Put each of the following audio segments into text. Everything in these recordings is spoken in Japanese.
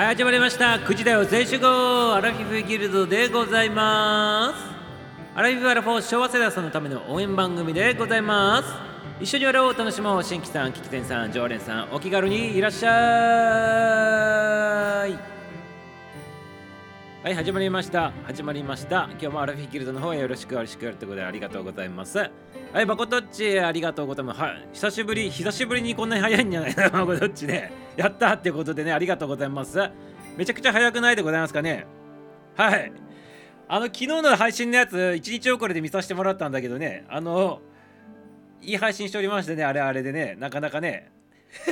はい始まりました。9時だよ全集合アラフィフギルドでございます。アラフィフアラフォー昭和世代さんのための応援番組でございます。一緒に笑おう楽しもう。新規さん、キキテンさん、常連さんお気軽にいらっしゃい。はい始まりました。始まりました。今日もアラフィフギルドの方へよろしくよろしくということでありがとうございます。はいバコトッチありがとうございます。はい久しぶり久しぶりにこんなに早いんじゃないかな。バコトッチね。やったってことでねありがとうございます。めちゃくちゃ早くないでございますかね。はい。あの昨日の配信のやつ1日遅れで見させてもらったんだけどね。あのいい配信しておりましてねあれあれでねなかなかね。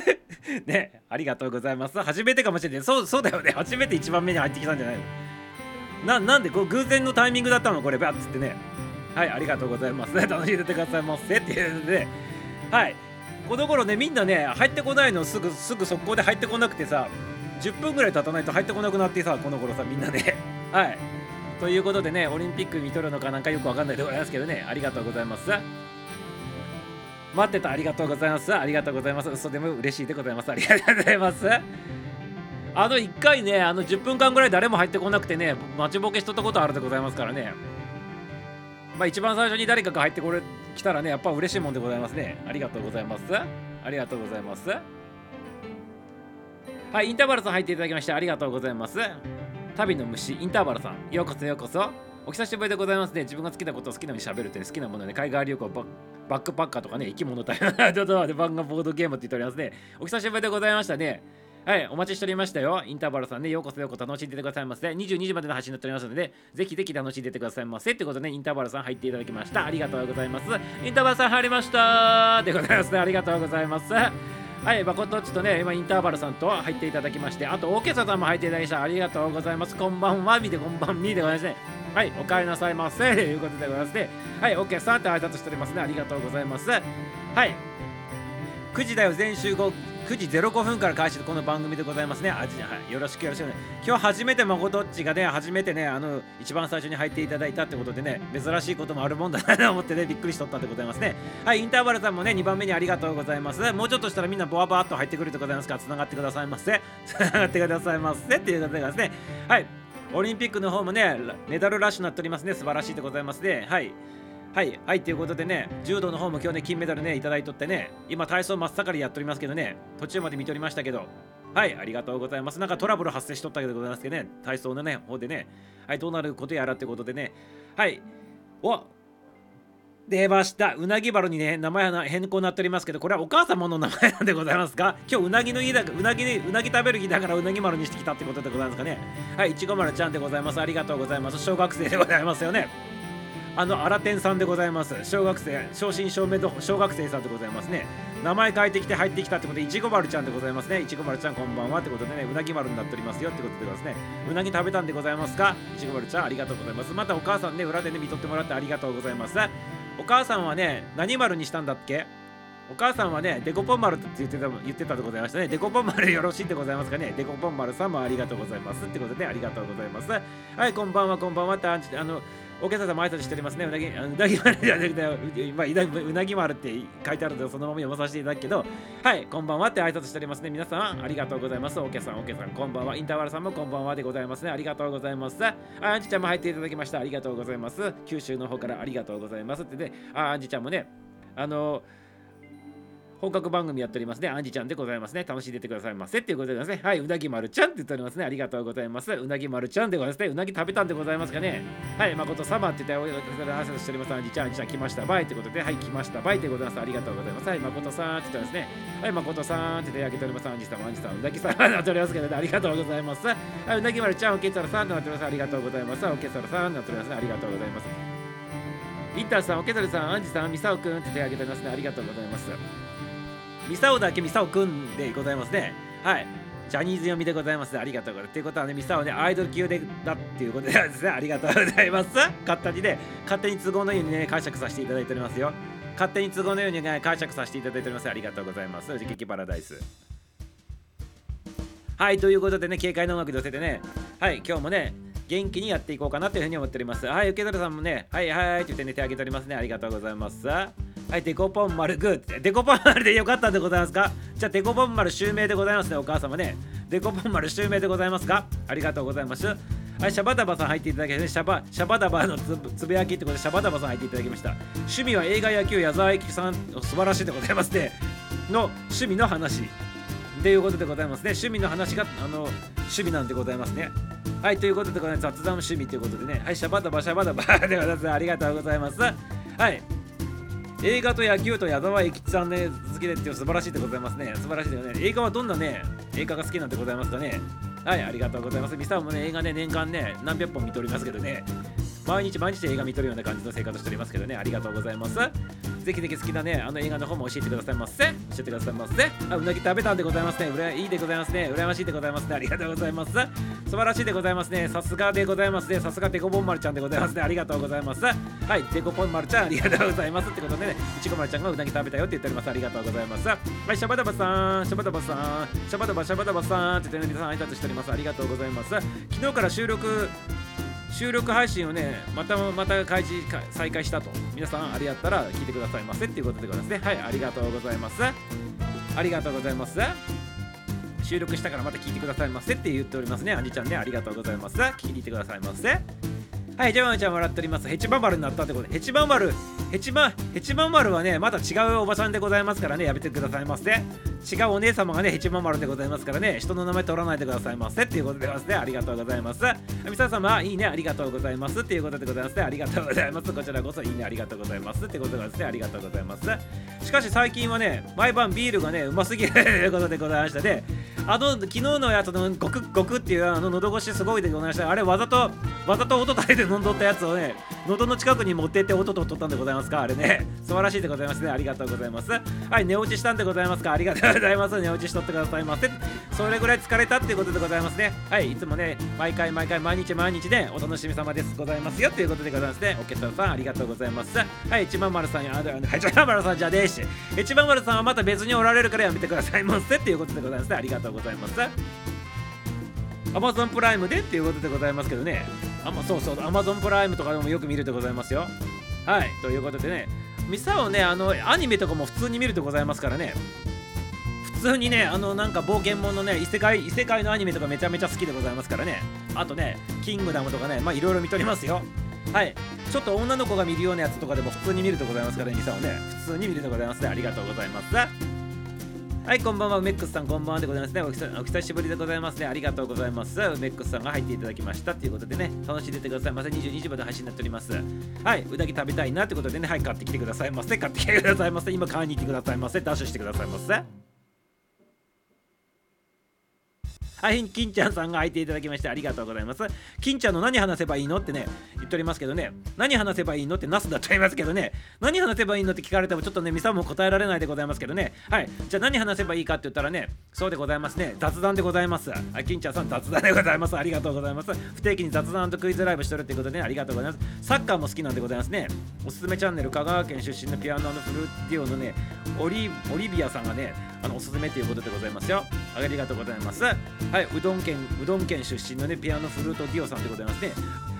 ねありがとうございます。初めてかもしれない。そうそうだよね。初めて1番目に入ってきたんじゃないの？ななんでこう偶然のタイミングだったの？これバッつってね。はいありがとうございます。楽しんでてくださいませっていうので。はいこの頃ねみんなね入ってこないのすぐすぐ速攻で入ってこなくてさ10分ぐらい経たないと入ってこなくなってさこの頃さみんなね。はい。ということでねオリンピック見とるのかなんかよくわかんないでございますけどね。ありがとうございます。待ってたありがとうございます。ありがとうございます。嘘でも嬉しいでございます。ありがとうございます。あの1回ねあの10分間ぐらい誰も入ってこなくてね待ちぼけしとったことあるでございますからね。まあ一番最初に誰かが入ってこれ来たらねやっぱ嬉しいもんでございますね。ありがとうございます。ありがとうございます。はいインターバルさん入っていただきましてありがとうございます。旅の虫インターバルさん。ようこそようこそ。お久しぶりでございますね。自分が好きなことを好きなように喋るって好きなもので、ね、海外旅行ババックパッカーとかね生き物体ドドで漫画ボードゲームって言っておりますね。お久しぶりでございましたね。はい、お待ちしておりましたよ。インターバルさんね、ようこそようこそ楽しんでてくださいませ。22時までの配信になっておりますので、ぜひぜひ楽しんでてくださいませ。ってことでね、インターバルさん入っていただきました。ありがとうございます。インターバルさん入りましたでございますね。ありがとうございます。はい、バコットッチとね、今インターバルさんと入っていただきまして、あと、オーケーさんも入っていただきました。ありがとうございます。こんばんは、見てこんばんみでございますね。はい、お帰りなさいませ。ということでございますね。はい、オーケーさんって挨拶しておりますね。ありがとうございます。はい、9時だよ、全集合。9時05分から開始この番組でございますね。あじはい、よろしくよろしくね。今日初めてまことっちがね、初めてね、あの、一番最初に入っていただいたってことでね、珍しいこともあるもんだなと思ってね、びっくりしとったでございますね。はい、インターバルさんもね、2番目にありがとうございます。もうちょっとしたらみんなボワボワっと入ってくるでございますか？ら、つながってくださいませ。つながってくださいませ。っていうことでございますね。はい。オリンピックの方もね、メダルラッシュになっておりますね。素晴らしいでございますね。はい。はいはいということでね柔道の方も今日ね金メダルねいただいとってね今体操真っ盛りやっておりますけどね途中まで見ておりましたけどはいありがとうございます。なんかトラブル発生しとったけどございますけどね体操のね方でね。はいどうなることやらってことでね。はいお出ました。うなぎバルにね名前が変更になっておりますけどこれはお母様の名前なんでございますか今日うなぎの日だうなぎうなぎ食べる日だからうなぎ丸にしてきたってことでございますかね。はいいちご丸ちゃんでございます。ありがとうございます。小学生でございますよね。あの新天さんでございます。小学生正真正銘の小学生さんでございますね。名前変えてきて入ってきたってことでいちご丸ちゃんでございますね。いちご丸ちゃんこんばんはってことでねうなぎ丸になっておりますよってことでございますね。うなぎ食べたんでございますかいちご丸ちゃんありがとうございます。またお母さんね裏でね見とってもらってありがとうございます。お母さんはね何丸にしたんだっけ？お母さんはね、デコポン丸って言ってた言ってたでございましたね。デコポン丸よろしいでございますかね？デコポン丸さんもありがとうございますってことで、ありがとうございます。はい、こんばんは、こんばんはって、あの、お客様挨拶しておりますね。うなぎ、うなぎ丸じゃなくて、まあ、うなぎ丸って書いてあるので、そのまま読まさせていただくけど、はい、こんばんはって挨拶しておりますね。皆さん、ありがとうございます。お客さん、お客さん、こんばんは。インターバルさんもこんばんはでございますね。ありがとうございます。あ、アンジちゃんも入っていただきました。ありがとうございます。九州の方からありがとうございますってね、あ、アンジちゃんもね、あの本格番組やっておりますね。アンジちゃんでございますね。楽しんでてくださいませ。っていうことでございますね。はい、うなぎ丸ちゃんって言っておりますね。ありがとうございます。うなぎ丸ちゃんでございますね。うなぎ食べたんでございますかね。はい、誠様って言って、お挨拶しております。アンジちゃん、アンジちゃん来ました。バイということで、はい、来ました。バイでございます。ありがとうございます。はい、誠さんって言ってますね。はい、誠さんって言ってあげております。アンジさん、アンジさん、うなぎさんなっておりますけど、ね、ありがとうございます。はい、うなぎ丸ちゃん、おけつらさんとなっております。ありがとうございます。おけつらさんとなっております。ありがとうございます。インターさん、おけつらさん、アンジさん、ミサオくんって手挙げておりますね。ありがとうございます。ミサオだけミサオくんでございますね。はい。ジャニーズ読みでございます、ありがとうございます。ということはね、ミサオね、アイドル級でだっていうことでですね、ありがとうございます。勝手にね、勝手に都合のようにね、解釈させていただいておりますよ。勝手に都合のようにね、解釈させていただいております。ありがとうございます。ジキキパラダイス。はい、ということでね、軽快な音楽寄せてね、はい、今日もね、元気にやっていこうかなというふうに思っております。はい、受け取るさんもね、はいはいって言って寝てあげておりますね。ありがとうございます。はい、デコポン丸グーってデコポン丸でよかったんでございますか？じゃあデコポン丸襲名でございますね、お母様ね。デコポン丸襲名でございますがありがとうございますはい、シャバダバさん入っていただきまして、シャバシャバダバのつつぶやきってことで、シャバダバさん入っていただきました。趣味は映画、野球、矢沢永吉さん、素晴らしいでございますね。の趣味の話。ということでございますね。趣味の話が、あの、趣味なんでございますね。はい、ということでございます。雑談趣味ということでね。はい、シャバダバ、シャバダバ。ありがとうございます。はい。映画と野球と矢沢永吉さんね、続けてっていう素晴らしいでございますね。素晴らしいでよね。映画はどんなね、映画が好きなんでございますかね。はい、ありがとうございます。ミサオもね、映画ね、年間ね、何百本見ておりますけどね、毎日毎日映画見とるような感じの生活しておりますけどね、ありがとうございます。ぜひぜひ好きなね、あの映画の方も教えてくださいませ。教えてくださいませ。あ、うなぎ食べたんでございますね。うらいいでございますね。羨ましいでございますね。ありがとうございます。素晴らしいでございますね。さすがでございますね。さすがデコボン丸ちゃんでございますね。ありがとうございます。はい、デコポン丸ちゃん、ありがとうございます。ってことでね、いちご丸ちゃんがうなぎ食べたよって言っております。ありがとうございます。はい、シャバダバさん、シャバダバさん、シャバダバ、シャバダバさんって言ってね、皆さん挨拶しております。ありがとうございます。昨日から収録収録配信をね、またまた開示再開したと。皆さん、あれやったら聞いてくださいませっていうことでございますね。はい、ありがとうございます。ありがとうございます。収録したからまた聞いてくださいませって言っておりますね。アニちゃんね、ありがとうございます。聞いていてくださいませ。はい、ジャマンちゃん笑っております。ヘチマ丸になったってことで、ヘチマ丸、ヘチマ、ヘチマ丸はね、また違うおばさんでございますからね、やめてくださいませ。違うお姉様がね、ヘチマ丸でございますからね、人の名前取らないでくださいませっていうことでますね。ありがとうございます。みさ様、いいね、ありがとうございますっていうことでございますね。ありがとうございます。こちらこそいいね、ありがとうございますってことでございますね。ありがとうございます。しかし最近はね、毎晩ビールがね、うますぎるということでございましたで、あの、昨日のやつのゴクゴクっていうあの喉越しすごいでございました。あれ、わざと、わざと音立てて飲んどったやつをね、喉の近くに持ってって音と取ったんでございますか？あれね、素晴らしいでございますね。ありがとうございます。はい、寝落ちしたんでございますか？ありがとうございます。寝落ちしとってくださいませ。それぐらい疲れたっていうことでございますね。はい、いつもね、毎回毎回毎日毎日で、ね、お楽しみ様です。ございますよっていうことでございますね。おけさんさん、ありがとうございます。はい、一番丸さんや、はい、一番丸さんじゃねえし、一番丸さんはまた別におられるからやめてくださいませっていうことでございますね。ありがとうございます。Amazon プライムでっていうことでございますけどね。あまそうそう、Amazon プライムとかでもよく見るでございますよ。はい、ということでね、ミサをね、あの、アニメとかも普通に見るでございますからね。普通にね、あの、なんか冒険者のね、異世界、異世界のアニメとかめちゃめちゃ好きでございますからね。あとね、キングダムとかね、まあいろいろ見とりますよ。はい。ちょっと女の子が見るようなやつとかでも普通に見るでございますからね、ミサをね。普通に見るでございますね。ありがとうございます。はい、こんばんは、メックスさん、こんばんはでございますねお久。お久しぶりでございますね。ありがとうございます。メックスさんが入っていただきましたということでね、楽しんでてくださいませ。22時まで配信になっております。はい、うなぎ食べたいなということでね、はい、買ってきてくださいませ。買ってきてくださいませ。今、買いに行ってくださいませ。ダッシュしてくださいませ。はい、金ちゃんさんが入っていただきましてありがとうございます。金ちゃんの何話せばいいのってね、言っておりますけどね、何話せばいいのってナスだと言いますけどね、何話せばいいのって聞かれてもちょっとね、ミサも答えられないでございますけどね、はい、じゃあ何話せばいいかって言ったらね、そうでございますね、雑談でございます。はい、金ちゃんさん、雑談でございます。ありがとうございます。不定期に雑談とクイズライブしてるってことで、ね、ありがとうございます。サッカーも好きなんでございますね。おすすめチャンネル、香川県出身のピアノのフルーティオのね、オリビアさんがね、あのおすすめということでございますよ。ありがとうございます。はい、うどん県うどん県出身のね、ピアノフルートディオさんでございますね。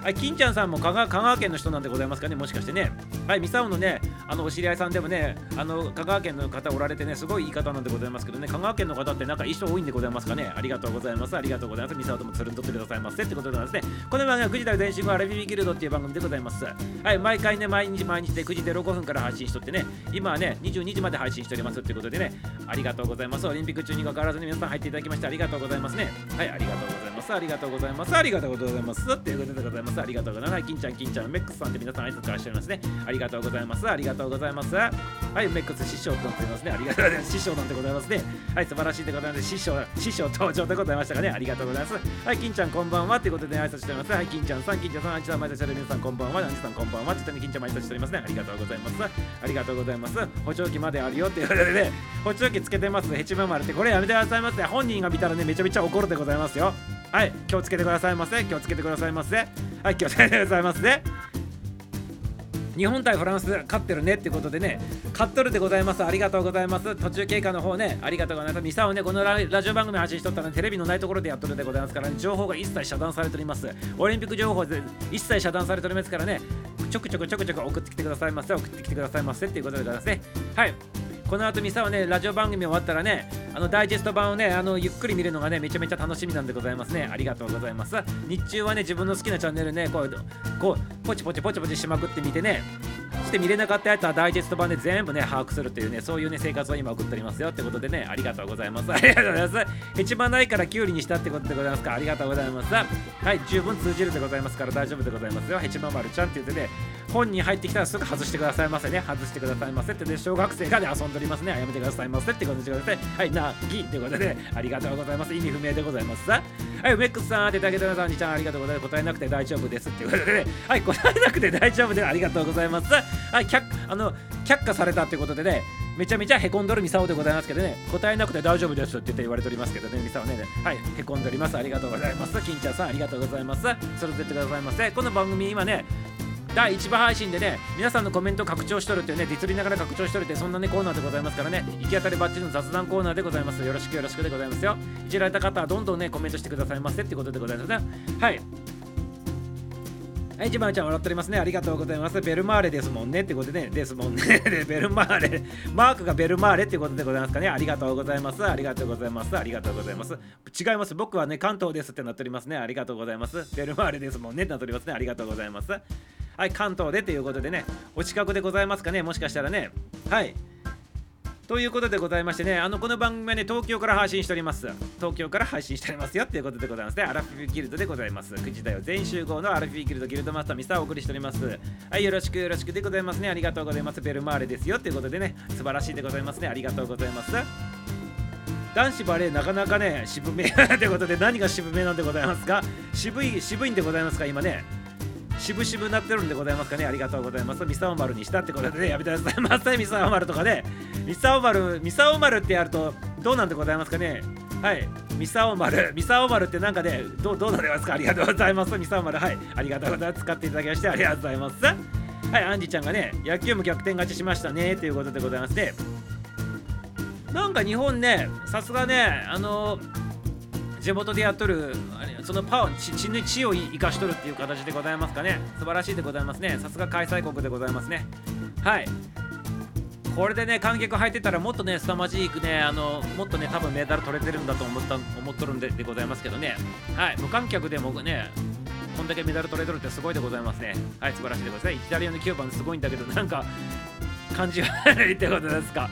はい、金ちゃんさんも香川香川県の人なんでございますかね、もしかしてね。はい、ミサオのね、あのお知り合いさんでもね、あの香川県の方おられてね、すごいいい方なんでございますけどね、香川県の方ってなんか一緒多いんでございますかね。ありがとうございます。ありがとうございます。ミサオともつるんとってくださいませってことでございますね。この番組は9時台前進後アラビビギルドっていう番組でございます。はい、毎回ね、毎日毎日で9時で5分から配信しとってね、今はね、22時まで配信しておりますってことでね、ありがとうございます。オリンピック中にかかわらずに皆さん入っていただきましてありがとうございますね。はい、ありがとうございます。ありがとうございます。ありがとうございます。っていうことでございます。ありがとうございます。金ちゃん、金ちゃん、メックスさんって皆さん挨拶からしておりますね。ありがとうございます。ありがとうございます。はい、メックス師匠となっておりますね。ありがとうございます。師匠なんでございますね。はい、素晴らしいでございます。師匠、師匠登場でございましたがね。ありがとうございます。はい、金ちゃん、こんばんは。ということで、挨拶しております。はい、金ちゃんさん、金ちゃんさん、あちら前で皆さん、こんばんは。アンジさん、こんばんは。ちょっとね、金ちゃんも挨拶しておりますね。ありがとうございます。ありがとうございます。補聴器まであるよっていうことでね、補聴器つけてます。ヘチマ丸って、これやめてくださいませ。本人が見たらね、めちゃめちゃ怒るでございますよ。はい、気をつけてくださいませ。気をつけてくださいませ。はい、気をつけてくださいませ。日本対フランス勝ってるねってことでね、勝っとるでございます。ありがとうございます。途中経過の方ね、ありがとうございます。ミサをね、このラジオ番組配信しとったら、テレビのないところでやっとるでございますから、ね、情報が一切遮断されております。オリンピック情報で一切遮断されておりますからね、ちょくちょくちょくちょく送ってきてくださいませ。送ってきてくださいませっていうことでございますね。はい。この後ミサはね、ラジオ番組終わったらね、あのダイジェスト版をねあのゆっくり見るのがねめちゃめちゃ楽しみなんでございますね。ありがとうございます。日中はね自分の好きなチャンネルねこうこうポチポチポチポチしまくってみてねして見れなかったやつはダイジェスト版で全部ね把握するというねそういうね生活を今送っておりますよ。ってことでねありがとうございます。ありがとうございます。一番ないからキュウリにしたってことでございますか。ありがとうございます。はい十分通じるでございますから大丈夫でございますよ。ヘチマ丸ちゃんって言ってね本に入ってきたらすぐ外してくださいませね。外してくださいませって。ね小学生がね遊んでおりますね。やめてくださいませってことでしてくださいはいなぎってことで、ありがとうございます。意味不明でございます。はい梅ッさんってだけでさんにちゃんありがとうございます。答えなくて大丈夫ですっていうことでね。はい答えなくて大丈夫ですありがとうございます。はい却あの却下されたってことでね。めちゃめちゃへこんどるミサオでございますけどね。答えなくて大丈夫ですって言って言われておりますけどね。ミサオね。はいへこんでおります。ありがとうございます。金ちゃんさんありがとうございます。それでってくださいませ。この番組今ね第1話配信でね皆さんのコメント拡張しとるっていうねディスりながら拡張しとるってそんなねコーナーでございますからね行き当たりばっちりの雑談コーナーでございますよろしくよろしくでございますよいじられた方はどんどんねコメントしてくださいませってことでございますねはいはい、一番ちゃん笑っておりますね。ありがとうございます。ベルマーレですもんね。ってことでね、ですもんね。ベルマーレ、マークがベルマーレってことでございますかね。ありがとうございます。ありがとうございます。ありがとうございます。違います。僕はね、関東ですってなっておりますね。ありがとうございます。ベルマーレですもんね。ってなっておりますね。ありがとうございます。はい、関東でということでね、お近くでございますかね。もしかしたらね。はい。ということでございましてね、あのこの番組はね、東京から配信しております。東京から配信しておりますよっていうことでございますね。アラフィフギルドでございます。9時台を全集合のアラフィフギルドギルドマスターミサーをお送りしております。はい、よろしくよろしくでございますね。ありがとうございます。ベルマーレですよっていうことでね、素晴らしいでございますね。ありがとうございます。男子バレーなかなかね、渋め ってことで何が渋めなんでございますか？渋い、渋いんでございますか？今ね。渋々なってるんでございますかね。ありがとうございます。ミサオマルにしたってことでね。やめてくださいませミサオマルとかね。ミサオマルミサオマルってやるとどうなんでございますかね。はい。ミサオマル。ミサオマルってなんかねどうどうなりますか。ありがとうございます。ミサオマル。はい。ありがとうございます。使っていただきましてありがとうございます。はい。アンジちゃんがね野球も逆転勝ちしましたね。ということでございまして。なんか日本ねさすがねあの地元でやっとるそのパワー血の血を生かしとるっていう形でございますかね。素晴らしいでございますね。さすが開催国でございますね。はい。これでね観客入ってたらもっとね凄まじくねあのもっとね多分メダル取れてるんだと思った思っとるんででございますけどね。はい。無観客でもねこんだけメダル取れとるってすごいでございますね。はい素晴らしいでございます。ねイタリアの9番すごいんだけどなんか感じが悪いってことですか。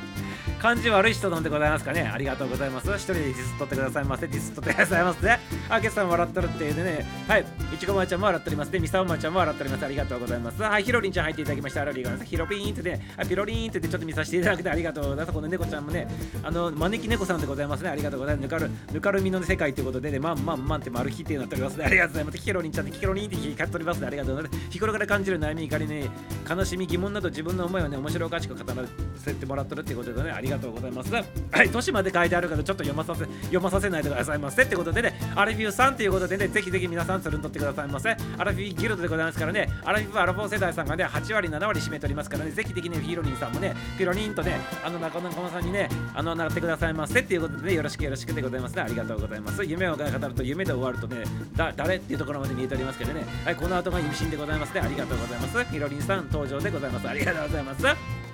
感じ悪い人なんでございますかね？ありがとうございます。一人でディスっとってくださいませ。ディスっとってくださいませ。あけさん笑っとるっていうね。はい。いちごまちゃんも笑っております。でみさおまちゃんも笑っております。ありがとうございます。はいひろりんちゃん入っていただきました。ありがとうございますひろぴーんってね。あピロリーンってちょっと見させていただくてありがとうございます。この猫ちゃんもねあの招き猫さんでございますね。ありがとうございます。ぬかるぬかるみの世界ということでね。まんまんまんって丸ひってなっておりますね。ありがとうございます。ひろりんちゃんってひろりんって光っておりますね。ありがとうございます。日頃から感じる悩み怒りね悲しみ疑問など自分の思いをね面白おかしく語らせてもらってるっていうことでね。ありりがとうございますはい、年まで書いてあるからちょっと読まさせ読まさせないでくださいませってことでね、アラフィフさんということでね、ぜひぜひ皆さんつるんとってくださいませ。アラフィフギルドでございますからね、アラフィフアラフォー世代さんがね、8割、7割占めておりますからね、ぜひぜひね、ヒーロニンさんもね、ピロリンとね、あの中野駒さんにね、あの、なってくださいませっていうことでね、よろしくよろしくでございますね。ありがとうございます。夢を語ると夢で終わるとね、だ誰っていうところまで見えておりますけどね、はい、この後が意味深でございますね。ありがとうございます。ヒロリンさん登場でございます。ありがとうございます。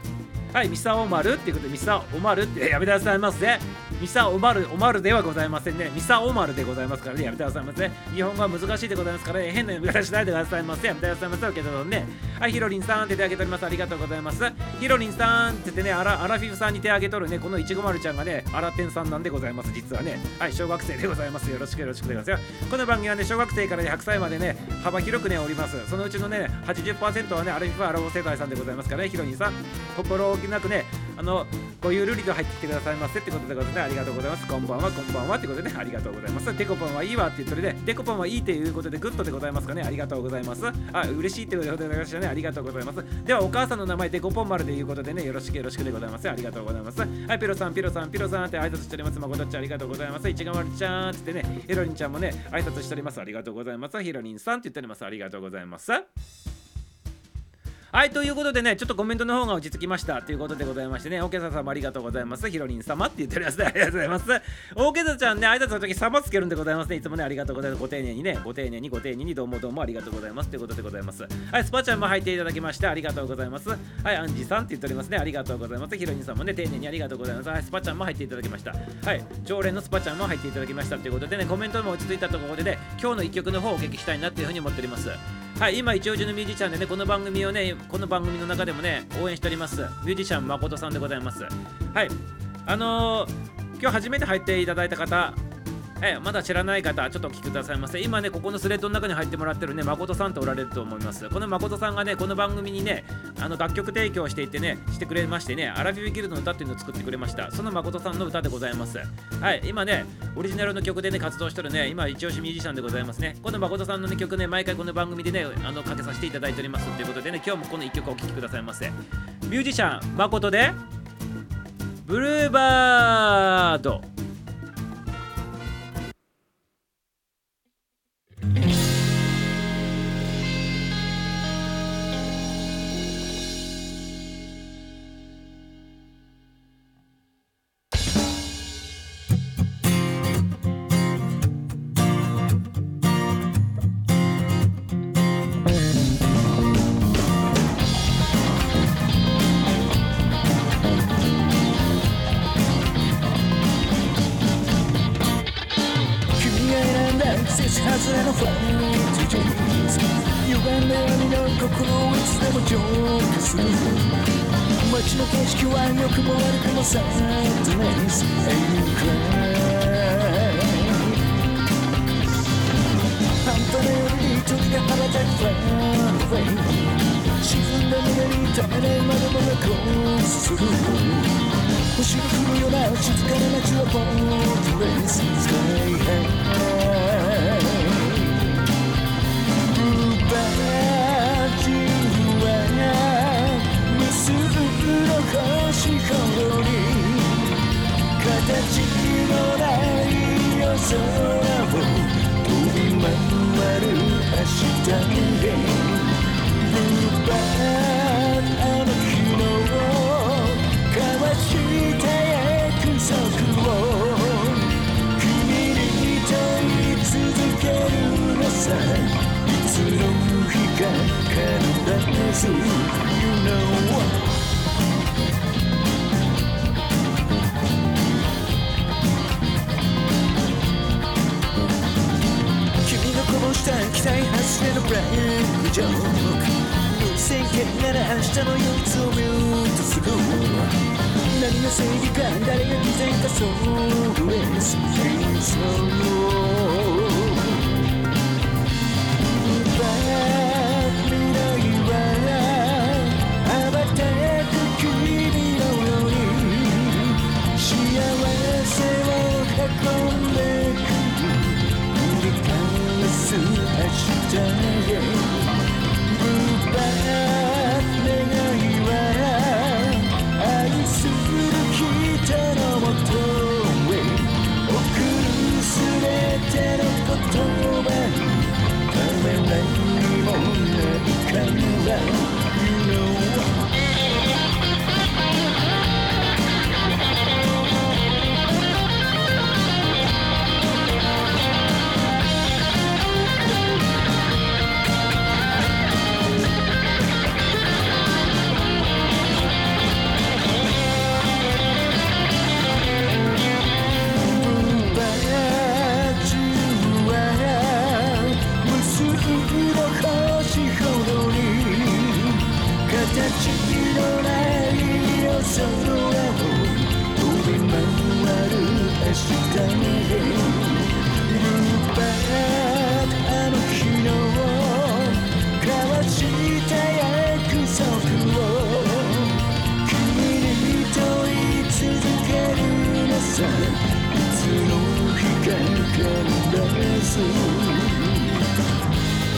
はい、ミサオマルっていうことで、ミサオマルってやめてくださいませ。ミサオマル、オマルではございませんね。ミサオマルでございますからね、やめてくださいませ。日本語は難しいでございますからね、変な読み方しないでくださいませ。やめてくださいませ。けどね。はい、ヒロリンさんって手挙げております。ありがとうございます。ヒロリンさんって言ってね、アラアラフィフさんに手挙げとるね、このいちごまるちゃんがね、アラテンさんなんでございます、実はね。はい、小学生でございます。よろしくよろしくでございますよ。この番組はね、小学生からね、100歳までね、幅広くね、おります。そのうちのね、80%はね、アラフィフアラボ世代さんでございますからね、ヒロリンさん、心置きなくね、あのごゆるりと入ってきてくださいませってことでございます。ありがとうございます。こんばんはこんばんはってことでねありがとうございます。デコポンはいいわって言ってるでデコポンはいいということでグッドでございます。かねありがとうございます。あ嬉しいってことでございましたねありがとうございます。ではお母さんの名前デコポン丸でいうことでねよろしくよろしくでございます。ありがとうございます。はいピロさんピロさん。ピロさんって挨拶しております。まことちゃんあり。がとうございますいちがまるちゃんってねヒロリンちゃんもね挨拶しております。ありがとうございます。ヒロリンさんって言っております。ありがとうございます。はいということでねちょっとコメントの方が落ち着きましたということでございましてね。オーケーサ様ありがとうございます。ヒロリン様って言ってるやつでありがとうございます。オーケーサちゃんね挨拶の時様つけるんでございます。ねいつもねありがとうございます。ご丁寧にねご丁寧にご丁寧にどうもどうもありがとうございます。ということでございます。はいスパちゃんも入っていただきましてありがとうございます。はいアンジさんって言っております。ねありがとうございます。ヒロリンさんもね丁寧にありがとうございます。はいスパちゃんも入っていただきました。はい常連のスパちゃんも入っていただきましたということでねコメントも落ち着いたところでね今日の一曲の方をお聞きしたいなっていうふうに思っております。はい今一応中のミュージシャンでねこの番組をねこの番組の中でもね応援しております。ミュージシャン誠さんでございます。はいあのー、今日初めて入っていただいた方えまだ知らない方、ちょっとお聞きくださいませ。今ね、ここのスレッドの中に入ってもらってるね、誠さんとおられると思います。この誠さんがね、この番組にね、あの楽曲提供していてね、してくれましてね、アラフィフギルドの歌っていうのを作ってくれました。その誠さんの歌でございます。はい、今ね、オリジナルの曲でね、活動してるね、今、一押しミュージシャンでございますね。この誠さんの、ね、曲ね、毎回この番組でね、あのかけさせていただいておりますということでね、今日もこの1曲お聴きくださいませ。ミュージシャン、誠で、ブルーバード。i'm yoktan kitay hasrını bırakmayacak Sen kendilere açtan o yoktuğumu yutusun Nenle sevgi kandarına güzel kasoğuz Yüzyıl yok should die. Move back.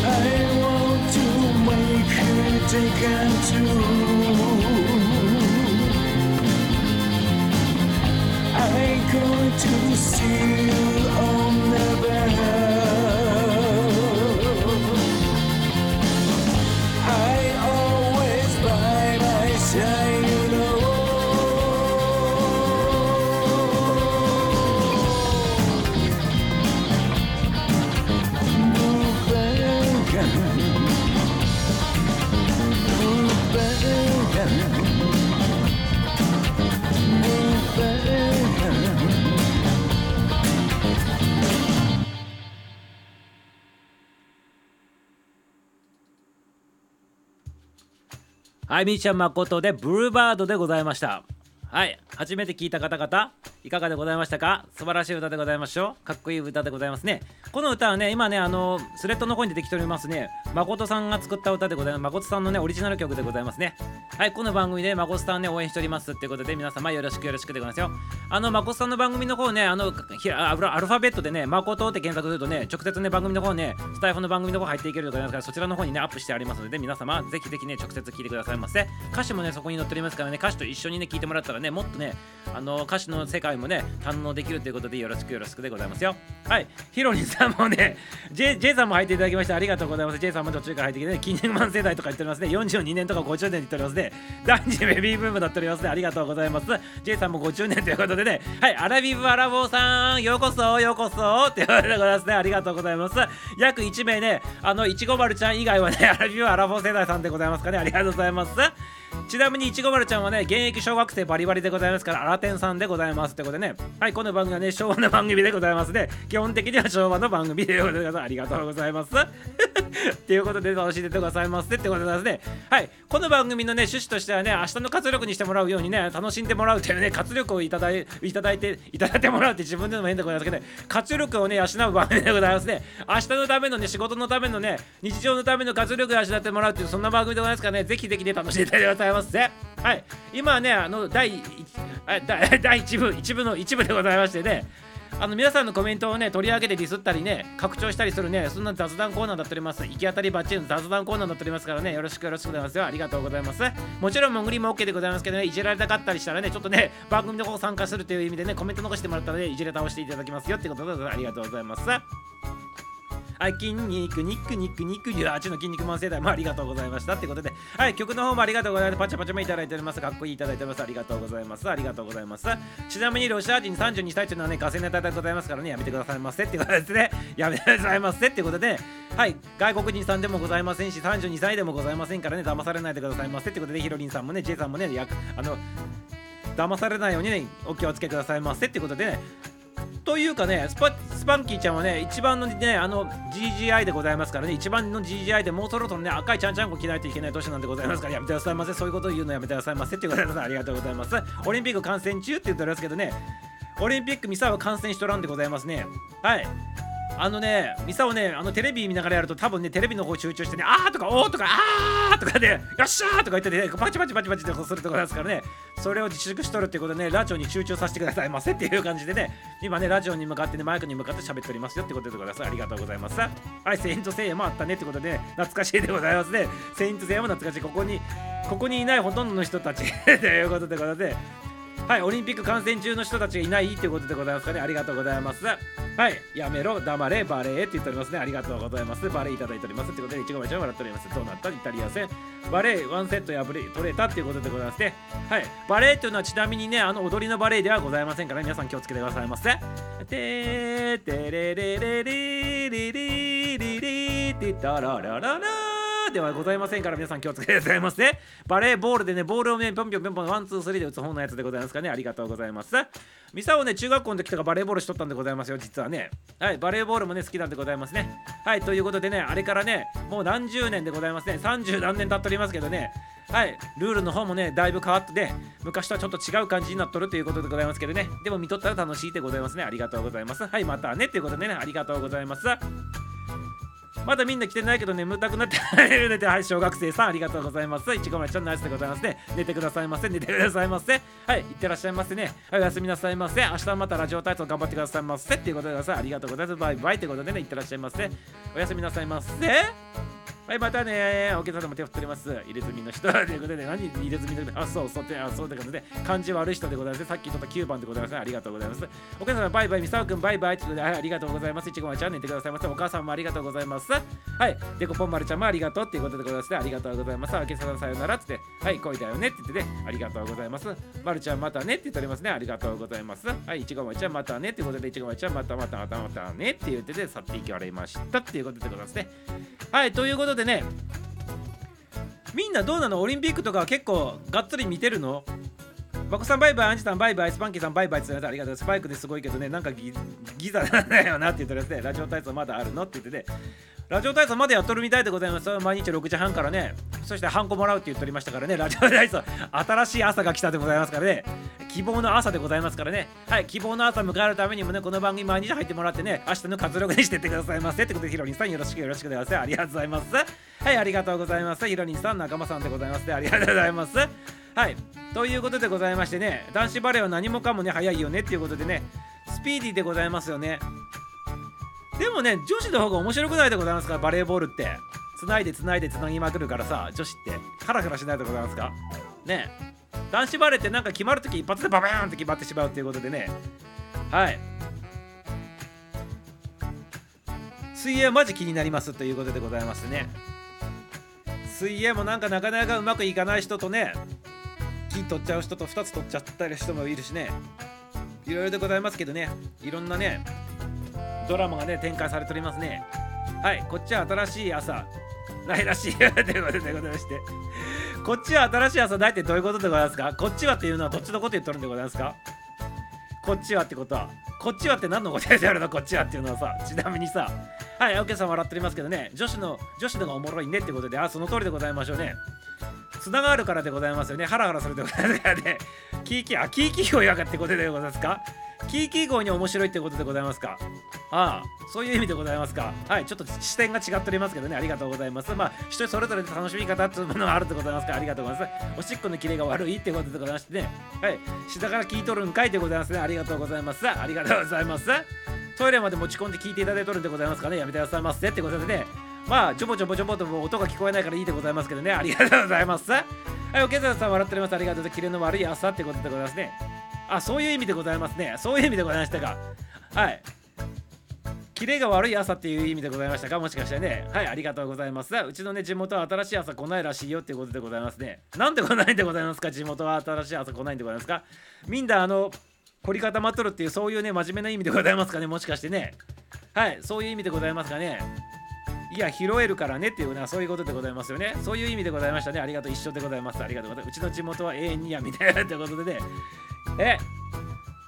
I want to make it again to going to see you. はいみーちゃん誠でブルーバードでございました。はい初めて聞いた方々いかがでございましたか？素晴らしい歌でございましょう。かっこいい歌でございますね。この歌はね今ねあのスレッドの方に出てきておりますね。誠さんが作った歌でございます。誠さんのねオリジナル曲でございますね。はいこの番組で誠さんね応援しております。っていうことで皆様よろしくよろしくでございますよ。あの誠さんの番組の方ねあのひらアルアルファベットでね誠って検索するとね直接ね番組の方ねスタイフの番組の方入っていけるでございますからそちらの方にねアップしてありますので皆様ぜひぜひね直接聞いてくださいませ。歌詞もねそこに載っておりますからね歌詞と一緒にね聞いてもらったらねもっとねあの歌詞の世界もね堪能できるということでよろしくよろしくでございますよ。はいヒロリンさんもね J, J さんも入っていただきましてありがとうございます。J さんも途中から入ってきてね近年マン世代とか言っておりますね。42年とか50年って言っておりますね。男児ベビーブームだっております。ねありがとうございます。J さんも50年ということでね。はいアラビブアラボーさんようこそようこそって言われてございますね。ありがとうございます。約1名ねあのいちご丸ちゃん以外はねアラビブアラボー世代さんでございますかね。ありがとうございます。ちなみにいちご丸ちゃんはね現役小学生バリバリでございますからアラテンさんでございますってことでね。はいこの番組はね昭和の番組でございますね。基本的には昭和の番組でございます。ありがとうございます。っていうことで楽しんでてくださいませってことでですね。はいこの番組のね趣旨としてはね明日の活力にしてもらうようにね楽しんでもらうというね活力をいただいいただいていただいてもらうって自分でも変でございますけどね活力をね養う番組でございますね。明日のためのね仕事のためのね日常のための活力を養ってもらうっていうそんな番組でございますからねぜひぜひね楽しんでいただいてくださいませはい。今ねあの第 第第1部一部の一部でございましてね。あの皆さんのコメントをね取り上げてディスったりね拡張したりするねそんな雑談コーナーだっております。行き当たりばっちりの雑談コーナーだっておりますからねよろしくよろしくございますよ。ありがとうございます。もちろん潜りも OK でございますけどねいじられたかったりしたらねちょっとね番組の方参加するという意味でねコメント残してもらったらねいじれ倒していただきますよってことでありがとうございます。はい、筋肉、肉、肉、肉、18の筋肉マン世代もありがとうございましたってことで、はい、曲の方もありがとうございます。パチャパチャもいただいております。かっこいいいただいております。ありがとうございます。ありがとうございます。ちなみにロシア人32歳というのはね、ガセネタでございますからね、やめてくださいませってことですね。やめてくださいませってことで、はい、外国人さんでもございませんし、32歳でもございませんからね、騙されないでくださいませってことで、ヒロリンさんもね、ジェイさんもね、あの、騙されないようにね、お気をつけくださいませってことでね、というかねスパ、スパンキーちゃんはね、一番のね、あの GGI でございますからね、一番の GGI でもうそろそろね、赤いちゃんちゃんこ着ないといけない年なんでございますから、やめてくださいませ。そういうことを言うのやめてくださいませ。っていうことで、ありがとうございます。オリンピック観戦中って言っておりますけどね、オリンピックミサは観戦しとらんでございますね。はい。あのね、ミサをね、あのテレビ見ながらやると多分ね、テレビの方集中してね、あーとか、おーとか、あーとかで、よっしゃーとか言ってね、パチパチパチパチってするところですからね、それを自粛しとるってことでね、ラジオに集中させてくださいませっていう感じでね、今ね、ラジオに向かってね、マイクに向かって喋っておりますよってことでございます。ありがとうございます。はい、セイントセイヤもあったねってことで、ね、懐かしいでございますね。セイントセイヤも懐かしい。ここに、ここにいないほとんどの人たち ということでございますね。はい、オリンピック観戦中の人たちがいないということでございますかね。ありがとうございます。はい、やめろ、黙れ、バレーって言っておりますね。ありがとうございます。バレーいただいております。ということで、いちごちゃん笑っております。どうなった？イタリア戦。バレー、ワンセット破れ、取れたっていうことでございますね。はい、バレーというのはちなみにね、あの踊りのバレーではございませんから、皆さん気をつけてくださいませ。てーてれれれれれれれれてたららららではございませんから皆さん気をつけてくださいませ。バレーボールでね、ボールをね、ぴょんぴょんぴょんぴょん one two three で打つ本のやつでございますかね。ありがとうございます。ミサをね、中学校の時とかバレーボールしとったんでございますよ、実はね。はい、バレーボールもね、好きなんでございますね。はい、ということでね、あれからね、もう何十年でございますね。30何年経っておりますけどね。はい、ルールの方もね、だいぶ変わってね、昔とはちょっと違う感じになっとるということでございますけどね。でも見とったら楽しいでございますね。ありがとうございます。はい、またね、ということでね、ありがとうございます。まだみんな来てないけど眠たくなってるねて、はい、小学生さんありがとうございます。いちごまちゃんナイスでございますね。寝てくださいませ。寝てくださいませ。はい、いってらっしゃいませね。はい、おやすみなさいませ。明日またラジオ体操頑張ってくださいませ。っていうことでください。ありがとうございます。バイバイってことでね、いってらっしゃいませ。おやすみなさいませ。はい、またねお客さんも手を振っております。入れ墨の人ということで、何入れ墨の人あ、そう、そう、あ、そうということで、感じ悪い人でございます。さっきちょっと9番でございます。ありがとうございます。お母さん、バイバイ、みさおくん、バイバイということで、はい、ありがとうございます。いちごまちゃん、寝てくださいませ。お母さんもありがとうございます。はい、でこぽんまるちゃんもありがとうっていうことでございます。ありがとうございます。あけさん、さよならってって、はい、恋だよねって言ってね、ありがとうございます。まるちゃん、またねって言っておりますね。ありがとうございます。はい、いちごまちゃん、またねっていうことで、いちごまちゃん、またまたまたまたねって言ってて、去っていきわれましたっていうことでございますね。はい、ということででね、みんなどうなの？オリンピックとか結構がっつり見てるの？バコさんバイバイ、アンジさんバイバイ、スパンキーさんバイバイって言ってありがとう。スパイクですごいけどね、なんかギギザなんだよなって言ってですね、ラジオ体操まだあるの？って言ってて、ラジオ体操までやっとるみたいでございます。毎日6時半からね。そしてハンコもらうって言っておりましたからね。ラジオ体操新しい朝が来たでございますからね。希望の朝でございますからね。はい希望の朝迎えるためにもねこの番組毎日入ってもらってね明日の活力にしてってくださいませってことでヒロリンさんよろしくよろしくでございます。ありがとうございます。はいありがとうございます。ヒロリンさん仲間さんでございます。ありがとうございます。はいということでございましてね男子バレーは何もかもね早いよねっていうことでねスピーディーでございますよね。でもね女子の方が面白くないでございますか？バレーボールって。つないでつないでつなぎまくるからさ女子って。ハラハラしないでございますか？ね。男子バレーってなんか決まるとき一発でババーンって決まってしまうっていうことでね。はい。水泳マジ気になりますということでございますね。水泳もなんかなかなかうまくいかない人とね金取っちゃう人と2つ取っちゃったり人もいるしね。いろいろでございますけどね。いろんなねドラマがね展開されておりますね。はいこっちは新しい朝。ないらしい。ということでございまして。こっちは新しい朝ないってどういうことでございますか？こっちはっていうのはどっちのこと言っとるんでございますか？こっちはってことは。こっちはって何のことやるの？こっちはっていうのはさ。ちなみにさ。はい青木さん笑っておりますけどね。女子の女子のがおもろいねってことで。あその通りでございましょうね。つながるからでございますよね。ハラハラするでございますからね。キーキーあキーキー号やがってことでございますか？キーキー号に面白いってことでございますか？ああそういう意味でございますか？はいちょっと視点が違っておりますけどね。ありがとうございます。まあ人それぞれ楽しみ方っていうものがあるでございますか？ありがとうございます。おしっこのキレが悪いってことでございましてね。はい下から聞いとるんかいでございますね。ありがとうございます。ありがとうございます。トイレまで持ち込んで聞いていただいとるんでございますかね？やめてくださいませってことでね。まあちょぼちょぼちょぼとも音が聞こえないからいいでございますけどね。ありがとうございます。はいおけざさん笑っております。ありがとうございます。キレの悪い朝ってことでございますね。あそういう意味でございますね。そういう意味でございましたか。はい。キレが悪い朝っていう意味でございましたか？もしかしてね。はいありがとうございます。うちのね地元は新しい朝来ないらしいよっていうことでございますね。なんで来ないんでございますか？地元は新しい朝来ないんでございますか？みんなあの凝り固まっとるっていうそういうね真面目な意味でございますかね？もしかしてね。はいそういう意味でございますかね？いや拾えるからねっていうのはそういうことでございますよね。そういう意味でございましたね。ありがとう一緒でございます。ありがとうございます。うちの地元は永遠にやみたいなってことでね。え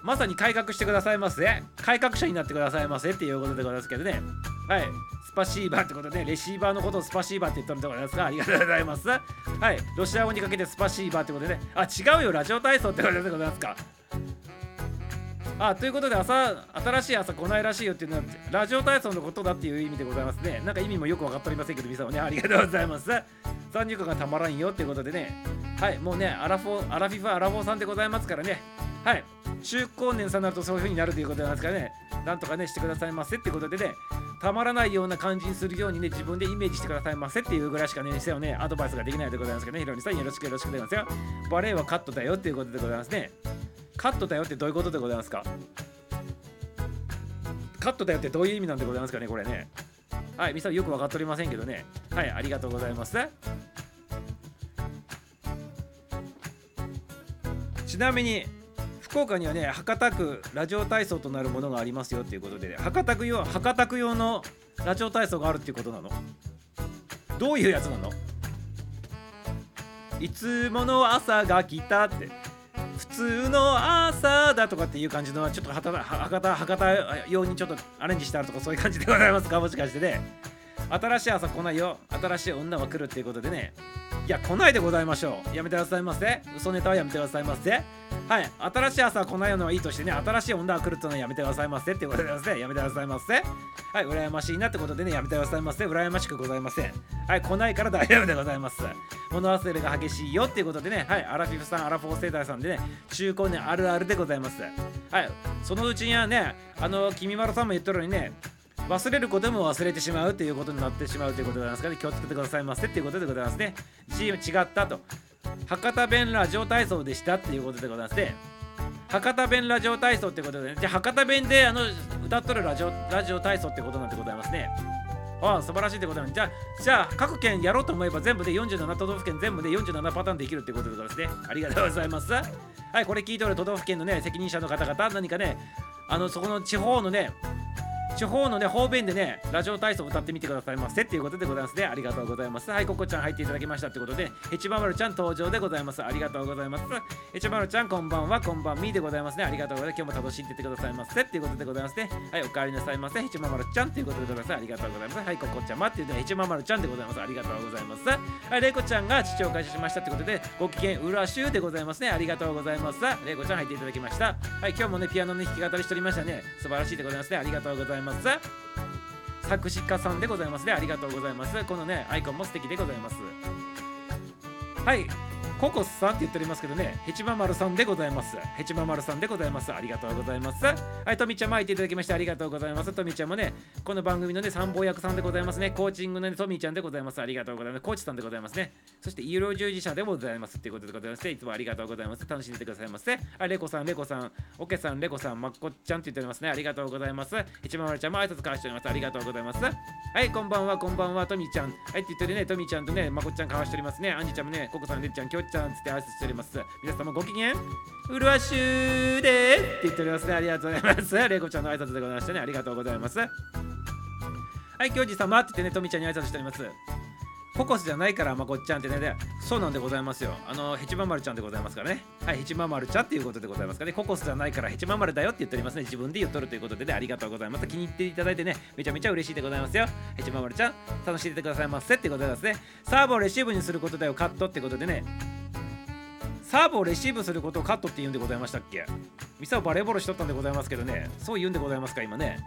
まさに改革してくださいませ改革者になってくださいませっていうことでございますけどね。はい。スパシーバーってことで、レシーバーのことをスパシーバーって言ったんでございますが。ありがとうございます。はい。ロシア語にかけてスパシーバーってことでね。あ違うよ。ラジオ体操ってことでございますか。あということで朝新しい朝来ないらしいよっていうのはラジオ体操のことだっていう意味でございますね。なんか意味もよく分かっておりませんけど皆さんもね。ありがとうございます。三軸がたまらんよっていうことでね。はいもうねアラフォアラフィフアラフォーさんでございますからね。はい中高年さんになるとそういう風になるということなんですかね。なんとかねしてくださいませってことでね。たまらないような感じにするようにね自分でイメージしてくださいませっていうぐらいしかねにせよねアドバイスができないでございますけどね。ひろにさんよろしくよろしくでございますよ。バレエはカットだよっていうことでございますね。カットだよってどういうことでございますか？カットだよってどういう意味なんでございますかねこれね。はいみさんよく分かっておりませんけどね。はいありがとうございます。ちなみに福岡にはね博多区ラジオ体操となるものがありますよっていうことで、ね、博多区用博多区用のラジオ体操があるっていうことなの？どういうやつなの？いつもの朝が来たって。普通の朝だとかっていう感じのはちょっと博多博多博多用にちょっとアレンジしてあるとかそういう感じでございます。かもしかしてね。新しい朝来ないよ。新しい女は来るっていうことでね。いや来ないでございましょう。やめてくださいませ。嘘ネタはやめてくださいませ。はい。新しい朝来ないのはいいとしてね新しい女が来るっていうのはやめてくださいませっていうことでですね。やめてくださいませ。はい。羨ましいなってことでねやめてくださいませ。羨ましくございませ。んはい。来ないから大丈夫でございます。物忘れが激しいよっていうことでね。はい。アラフィフさんアラフォー世代さんでね中高年あるあるでございます。はい。そのうちにはねあの君丸さんも言ってるようにね忘れることも忘れてしまうということになってしまうということでございますから、ね、気をつけてくださいませっていうことでございますね。チーム違ったと。博多弁ラジオ体操でしたっていうことでございますね。博多弁ラジオ体操ってことで、ね、じゃ博多弁であの歌っとるラジオラジオ体操ってことなんでございますね。ああ素晴らしいってことなんでじゃあじゃあ各県やろうと思えば全部で47都道府県全部で47パターンできるってことでございますねありがとうございますはいこれ聞いておる都道府県のね責任者の方々何かねあのそこの地方のね地方のね方便でねラジオ体操を歌ってみてくださいませっていうことでございますね。ありがとうございます。はいここちゃん入っていただきましたってことでヘチママルちゃん登場でございます。ありがとうございます。ヘチママルちゃんこんばんはこんばんみでございますね。ありがとうございます。今日も楽しんでてくださいませっていうことでございますね。はいお帰りなさいませ。ヘチママルちゃんっていうことでございますありがとうございます。はいここちゃまっていうねヘチママルちゃんでございます。ありがとうございます。はいレイコちゃんが父を開始しましたってことでご機嫌浦州でございますね。ありがとうございます。レイコちゃん入っていただきました。はい今日もねピアノの弾き語りしておりましたね。素晴らしいでございますね。ありがとうございます。作詞家さんでございますね。ありがとうございます。このねアイコンも素敵でございます。はい。ココスさんって言っておりますけどね、ヘチママルさんでございます。ヘチママルさんでございます。ありがとうございます。はい、とみちゃんも入っていただきましてありがとうございます。とみちゃんもね、この番組のね、参謀役さんでございますね。コーチングのね、とみちゃんでございます。ありがとうございます。コーチさんでございますね。そして、医療従事者でございますっていうことでございまして、いつもありがとうございます。楽しんでてくださいませ。あ、レコさん、レコさん、オケさん、レコさん、まっこちゃんって言っておりますね。ありがとうございます。ヘチママルちゃんも挨拶交わしております。ありがとうございます。はい、こんばんは、こんばんは、とみちゃん。はいって言ってるね、とみちゃんとね、まこちゃん交わしておりますね。アンジちゃんもね、ココさん、レッちゃん、きょちゃんつって挨拶しております。皆様ご機嫌うるわしゅうでーって言っておりますね。ありがとうございます。レイコちゃんの挨拶でございましたね。ありがとうございます。はい、教授様って言ってね、とみちゃんに挨拶しております。ココスじゃないからまこっちゃんってねそうなんでございますよあのヘチママルちゃんでございますからねはいヘチママルちゃんっていうことでございますかねココスじゃないからヘチママルだよって言っておりますね自分で言っとるということでねありがとうございます気に入っていただいてねめちゃめちゃ嬉しいでございますよヘチママルちゃん楽しんでてくださいませってことですねサーブをレシーブにすることだよカットってことでねサーブをレシーブすることをカットって言うんでございましたっけ？ミサをバレーボールしとったんでございますけどね。そう言うんでございますか今ね。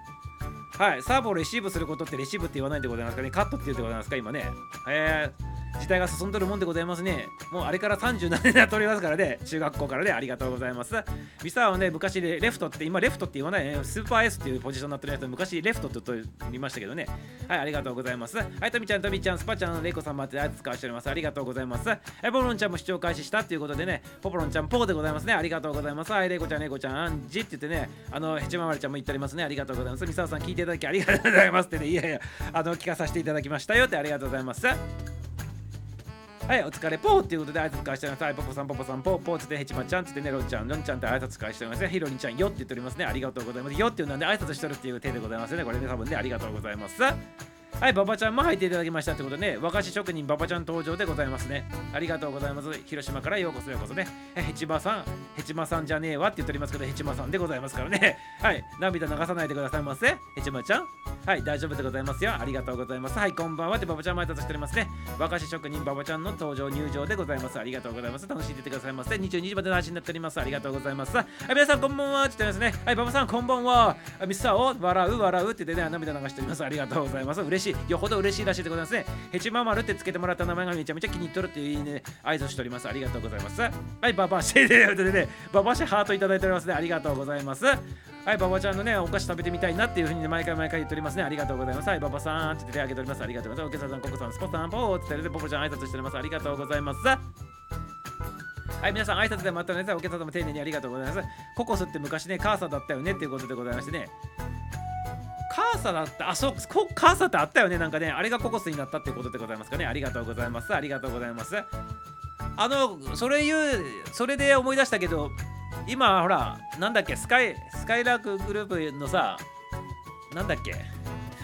はい。サーブをレシーブすることってレシーブって言わないんでございますかね？カットって言うんでございますか？今ね。えー。時代が進んどるもんでございますね。もうあれから37年経っておりますからね、中学校からね、ありがとうございます。ミサはね、昔でレフトって、今レフトって言わないね、スーパー S っていうポジションになってるやつ、昔レフトって言いましたけどね。はい、ありがとうございます。はい、とみちゃん、とみちゃん、スパちゃん、レイコさんまであいつ使わしております。ありがとうございます。はい、ポポロンちゃんも視聴開始したっていうことでね、ポポロンちゃん、ポーでございますね。ありがとうございます。はい、レイコちゃん、レイコちゃん、アンジって言ってね、あの、ヘチママリちゃんも言っておりますね。ありがとうございます。ミサさん、聞いていただきありがとうございますってね、いやいや、あの、聞かさせていただきましたよってありがとうございます。はい、お疲れぽーっていうことで挨拶返しております。はい、ポポさん、ポポさん、ポーポーつってヘチマちゃんつってね、ロンちゃん、ロンちゃんって挨拶返しておりますね。ヒロリンちゃんよって言っておりますね。ありがとうございます。よっていうので、挨拶しとるっていう手でございますね。これね、多分ね、ありがとうございます。はい、ババちゃんも入っていただきましたってことでね、和菓子職人ババちゃん登場でございますね。ありがとうございます。広島からようこそようこそね。ヘチマさん、ヘチマさんじゃねえわって言っておりますけど、ヘチマさんでございますからね。はい、涙流さないでくださいませ。ヘチマちゃん。はい、大丈夫でございますよ。ありがとうございます。はい、こんばんはってババちゃんも挨拶しておりますね。和菓子職人ババちゃんの登場入場でございます。ありがとうございます。楽しんでてくださいませ。22時までの配信になっております。ありがとうございます。はい、皆さんこんばんはって言ってますね。はい、ババさんこんばんは。ミスターを笑う笑うって言ってね、涙流しております。ありがとうございます。嬉しい。よほど嬉しいらしいでございますね。ヘチママルってつけてもらった名前がめちゃめちゃ気に入っとるっていうね、合図しております。ありがとうございます。はい、ババシでね、ババシハートいただいておりますね。ありがとうございます。はい、ババちゃんのね、お菓子食べてみたいなっていうふうに、ね、毎回毎回言っておりますね。ありがとうございます。はい、ババさんって手挙げております。ありがとうございます。おけさん、ココさん、スポさん、ポーって言って、ポポちゃん挨拶しております。ありがとうございます。はい、皆さん挨拶でまたね、お客様丁寧にありがとうございます。ココスって昔ね、カーサだったよねっていうことでございましてね。カーサだった、あ、そう、カーサってあったよね、なんかね、あれがココスになったっていうことでございますかね。ありがとうございます。ありがとうございます。あの、それ言う、それで思い出したけど、今ほらなんだっけスカイスカイラークグループのさなんだっけ？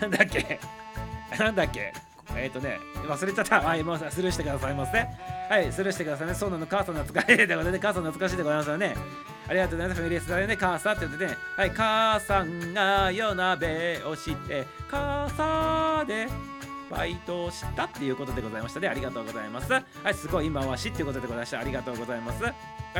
なんだっけ？なんだっけ？えっ、ー、とね忘れちゃった。はいもうスルーしてくださいませ。はいスルーしてくださいね。そうなの。母さん懐かしいでございます母さん懐かしいでございますよね。ありがとうございますフェリエスだよね母さんって言ってねはい母さんが夜鍋をして母さんでバイトをしたっていうことでございましたね。ありがとうございます。はい、すごい今はしっていうことでございました。ありがとうございます。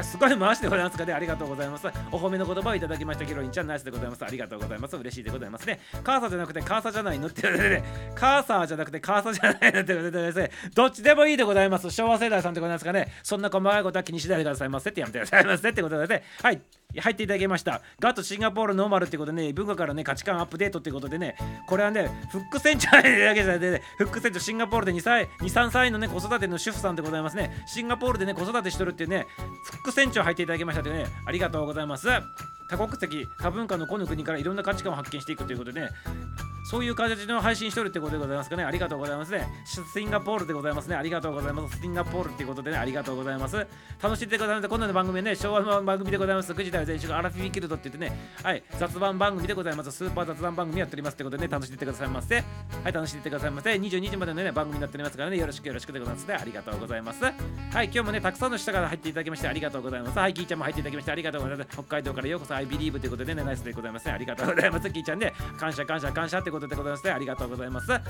すごい回してございますかね。ありがとうございます。お褒めの言葉をいただきました。ヒロインちゃん、ナイスでございます。ありがとうございます。嬉しいでございますね。カーサじゃなくてカーサじゃないのって言われてね、カーサーじゃなくてカーサじゃないのって言われてですね、どっちでもいいでございます。昭和世代さんでございますかね。そんな細かいことは気にしないでくださいませってやめてくださいませってことでね。はい。入っていただきました。ガットシンガポールノーマルってことでね文化からね価値観アップデートってことでねこれはねフック船長だけじゃなくて、ね、フック船長シンガポールで2歳23歳のね子育ての主婦さんでございますね。シンガポールでね子育てしとるっていうねフック船長入っていただきましたってねありがとうございます。多国籍多文化のこの国からいろんな価値観を発見していくということでねそういう形の配信しとるってことでございますかね。ありがとうございますね。シンガポールでございますね。ありがとうございます。シンガポールっていうことでね、ありがとうございます。楽しんでございます。今度の番組ね、昭和の番組でございます。9時台前週アラフィーキルドって言ってね、はい、雑談番組でございます。スーパー雑談番組やっておりますってことでね、楽しんでってくださいませ。はい、楽しんでってくださいませ。22時までのね、番組になっておりますからね、よろしくよろしくでございますね。ありがとうございます。はい、今日もね、たくさんの下から入っていただきまして、ありがとうございます。はい、キーちゃんも入っていただきまして、ありがとうございます。北海道からようこそ、I believe ということでね、ナイスでございますね。ありがとうございます。キーちゃんね、感謝感謝感謝ってことでございますね。ありがとうございます。はい、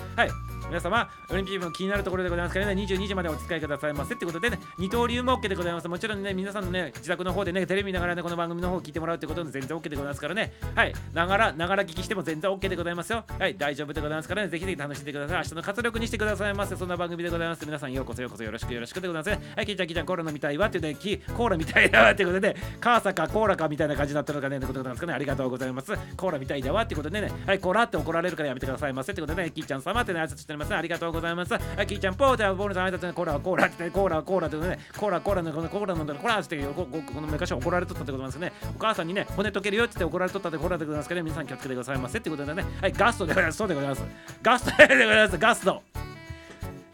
皆様、オリンピックの気になるところでございますからね、22時までお使いくださいませってことでね、二刀流も OK でございます。もちろんね、皆さんのね、自宅の方でね、テレビ見ながらね、この番組の方を聞いてもらうってことで全然 OK でございますからね。はい、ながら、ながら聞きしても全然 OK でございますよ。はい、大丈夫でございますからね、ぜひぜひ楽しんでください。明日の活力にしてくださいませ。そんな番組でございます。皆さん、ようこそようこそよろしくよろしくでございます。はい、キーちゃん、キーちゃん、コーラ飲みたいわっていうね、コーラみたいだわってことで、ね、カーサかコーラかみたいな感じになってるのかね、ってことなんですかね。ありがとうございます。コーラみたいだわってことでね、はい、コーラって怒られるるからやめてくださいませってことでね、キーちゃん様ってね、挨拶しております、ね。ありがとうございます。はい、キーちゃん、ポーター、ボールさん挨拶、コーラはコーラって、コーラはコーラってね、コーラコーラのこのコーラのコーラってこの昔は怒られとったってことなんですね。お母さんにね、骨溶けるよってって怒られとったってコーラでございますからね、皆さん気をつけてくださいませってことでね、はい、ガストでございます。そうでございます。ガストでございます。ガスト。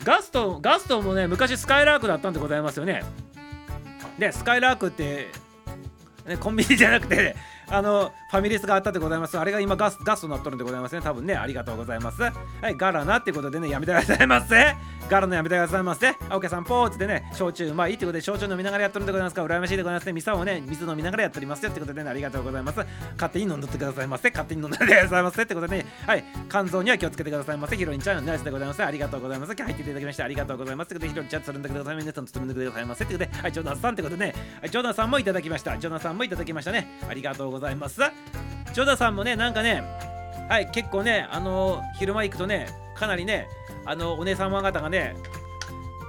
ガスト、ガストもね、昔スカイラークだったんでございますよね。で、スカイラークって、ね、コンビニじゃなくて、あのファミレスがあったでございます。あれが今ガスガスとなっとるんでございますね。多分ね、ありがとうございます。はい、ガラナってことでね、やめてくださいませ。ガラナやめてくださいませ。あお客さん、ポーってね、焼酎うまいってことで、焼酎飲みながらやっとるんでございますか。羨ましいでございますね。ミサをね、水飲みながらやっておりますよってことでね、ありがとうございます。勝手に飲んどってくださいませ。勝手に飲んでくださいませってことでね、はい、肝臓には気をつけてくださいませ。ヒロリンちゃん、ナイスでございます。ありがとうございます。今日入っていただきまして、ありがとうございます。ってことで、ヒロリンちゃん、つるんでください。皆さん、つるんでくださいませ。ってことで、はい、ジョナサンってことでね、はい、ジョナさんもいただきました。ジョナさんもいただきましたね。ありがとうございます。ジョナさんもねなんかねはい結構ねあの昼間行くとねかなりねあのお姉様方がね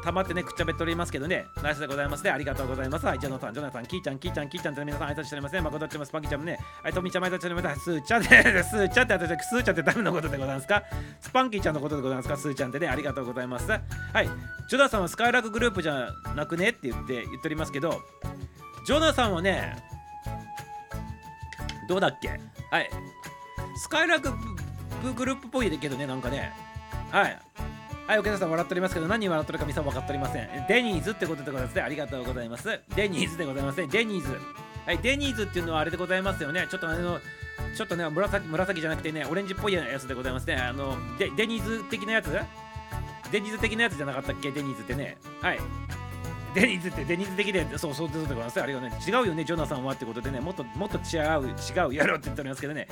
たまってね、くっちゃべっておりますけどね、ナイスでございますね。ありがとうございます。はい、ジョナさん、ジョナさん、キーちゃん、キーちゃん、キーちゃんって皆さん挨拶しておりますね。まことっちもスパキちゃんもね、はい、トミちゃんも挨拶しております。スーちゃんで、スーちゃんって私、スーちゃんって誰のことでございますか？スパンキーちゃんのことでございますか？スーちゃんってね、ありがとうございます。はい、ジョナさんはスカイラークグループじゃなくね？って言って言っておりますけど、ジョナさんはね、どうだっけ？はい。スカイラークグループっぽいけどね、なんかね。はい。はい、お客さん笑っておりますけど、何笑ってるか皆さん分かっておりません。デニーズってことでございますね。ありがとうございます。デニーズでございますね。デニーズ。はい、デニーズっていうのはあれでございますよね。ちょっとあの、ちょっとね、紫紫じゃなくてね、オレンジっぽいやつでございますね。あの、デデニーズ的なやつ？デニーズ的なやつじゃなかったっけ？デニーズってね。はい。デニーズってデニーズ的で、そうそうそうでございます。あれがね、違うよね、ジョナサンはってことでね、もっともっと違う、違うやろうって言っておりますけどね。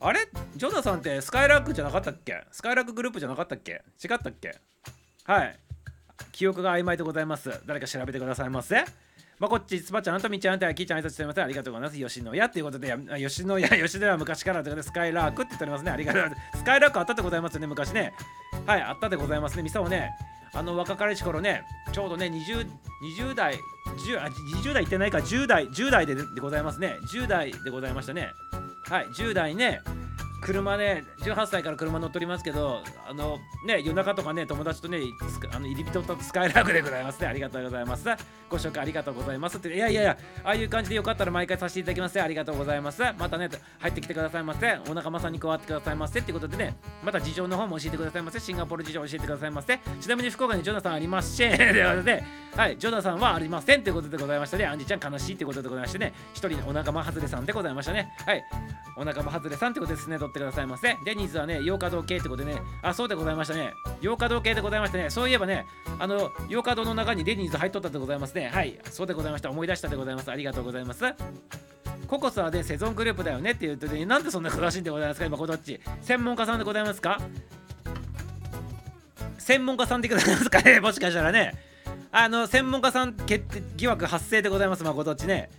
あれ？ジョナサンってスカイラックじゃなかったっけ？スカイラックグループじゃなかったっけ？違ったっけ？はい記憶が曖昧でございます誰か調べてくださいませまあ、こっち、スパちゃん、あんたみちゃん、あんた、きーちゃん、挨拶してます。ありがとうございます。吉野家ということで、吉野家、吉野家は昔からということで、スカイラークって言っておりますね。ありがとうございます。スカイラークあったでございますよね、昔ね。はい、あったでございますね。店をね、あの若かりし頃ね、ちょうどね、20, 20代、10, あ20代いってないか、10代、10代ででございますね。10代でございましたね。はい、10代ね、車ね18歳から車乗っておりますけどあのね夜中とかね友達とねあの入り人とスカイラークでございますね。ありがとうございます。ご紹介ありがとうございます。っていやいやいやああいう感じでよかったら毎回させていただきますありがとうございます。またね入ってきてくださいませ。お仲間さんに加わってくださいませ。ってことでねまた事情の方も教えてくださいませ。シンガポール事情教えてくださいませ。ちなみに福岡にジョナサンありません。ということではいジョナサンはありません。ということでございましたね。アンジちゃん悲しいということでございましてね。一人お仲間外れさんでございましたね。はい。お仲間外れさんってことですね。取ってくださいませデニーズはね、洋華堂系ってことでね、あ、そうでございましたね。洋華堂系でございましたね。そういえばね、あの、洋華堂の中にデニーズ入っとったでございますね。はい、そうでございました。思い出したでございます。ありがとうございます。ココスはね、セゾングループだよねって言うとね、なんでそんな詳しいんでございますか？今、こどっち。専門家さんでございますか？専門家さんでございますかね？もしかしたらね。あの、専門家さん決定疑惑発生でございます、まこどっちね。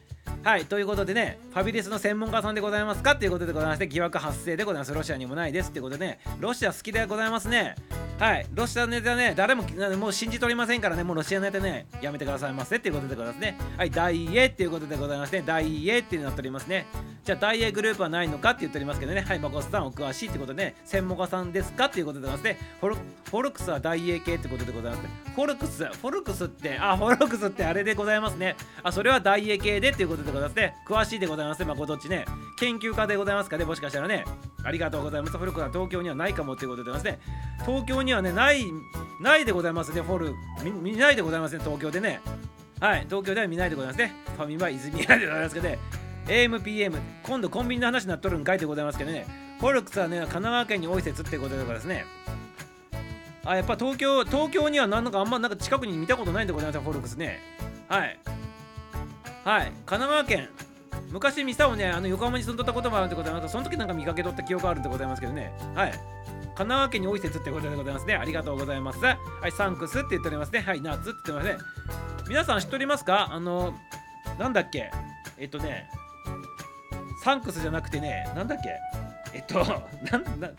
はい、ということでね、ファビレスの専門家さんでございますかということでございまして、疑惑発生でございます。ロシアにもないですということでね、ロシア好きでございますね。はい、ロシアのネタね、誰ももう信じとりませんからね、もうロシアのネタね、やめてくださいませっていうことでございますね。はい、大英っていうことでございまして。大英ってなっておりますね。じゃあ大英グループはないのかって言っておりますけどね。はい誠さんお詳しいってことで、ね、専門家さんですかっていうことでございますね。フォルフォルクスは大英系ってことでございますね。フォルクスフォルクスってあフォルクスってあれでございますね。あそれは大英系でっていうことでございますね。詳しいでございますね。誠っちね。研究家でございますかね。もしかしたらね。ありがとうございます。フォルクスは東京にはないかもっていうことでございますね。東京にはねないないでございますね。フォル見ないでございますね。東京でね。はい東京では見ないでございますね。ファミマ泉屋でございますけどね。AMPM 今度コンビニの話になっとるんかいでございますけどね。フォルクスはね神奈川県に多い説ってことでございますね。あやっぱ東京東京には何のかあんまなんか近くに見たことないんでございますよフォルクスね。はい。はい。神奈川県。昔ミサをねあの横浜に住んどったこともあるってことでその時なんか見かけとった記憶あるんでございますけどね。はい。神奈川県に多い説ってことでございますね。ありがとうございます。はい、サンクスって言っておりますね。はい、ナッツって言ってますね。皆さん知っておりますか？あの、なんだっけ？えっとね、サンクスじゃなくてね、なんだっけ？えっと、なんな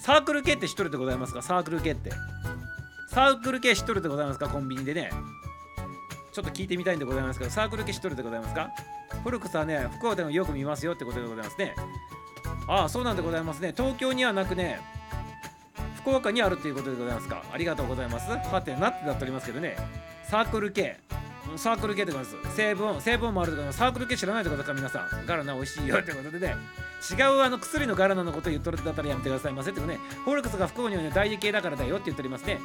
サークル系って知っとるでございますか？サークル系って。サークル系知っとるでございますか？コンビニでね。ちょっと聞いてみたいんでございますけど、サークル系知っとるでございますか？古くさね、福岡でもよく見ますよってことでございますね。ああ、そうなんでございますね。東京にはなくね、福岡にあるということでございますか？ありがとうございますはてなってなっておりますけどねサークル系サークル系でございます成分成分もあるとかサークル系知らないってことか皆さんガラナ美味しいよってことでね違うあの薬のガラナのこと言っとるだったらやめてくださいませってねフォルクスが福岡にはね大事系だからだよって言っておりますね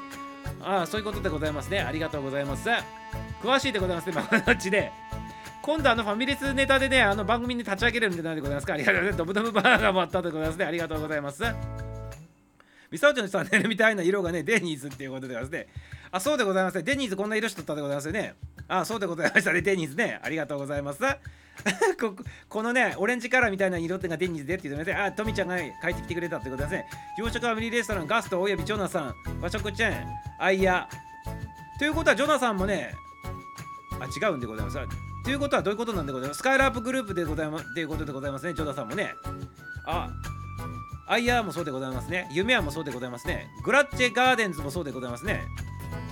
ああそういうことでございますねありがとうございます詳しいでございますねまこのちで今度あのファミレスネタでねあの番組に立ち上げるんでないでございますかありがとうございますドブドブバーガーもあったでございますねありがとうございますミサオちゃんのチャンネルみたいな色がね、デニーズっていうことでございますね。あ、そうでございます。デニーズこんな色しとったでございますよね。あ、そうでございましたね。デニーズね。ありがとうございます。ここのね、オレンジカラーみたいな色ってがデニーズでって言ってますね。あ、トミちゃんが帰ってきてくれたってことですね。洋食ファミリーレストラン、ガスト、およびジョナサン、和食チェーン、アイヤ。ということは、ジョナサンもね、あ、違うんでございます。ということはどういうことなんでございます？スカイラープグループでございますっていうことでございますね、ジョナサンもね。あ、アイヤーもそうでございますね。夢アもそうでございますね。グラッチェガーデンズもそうでございますね。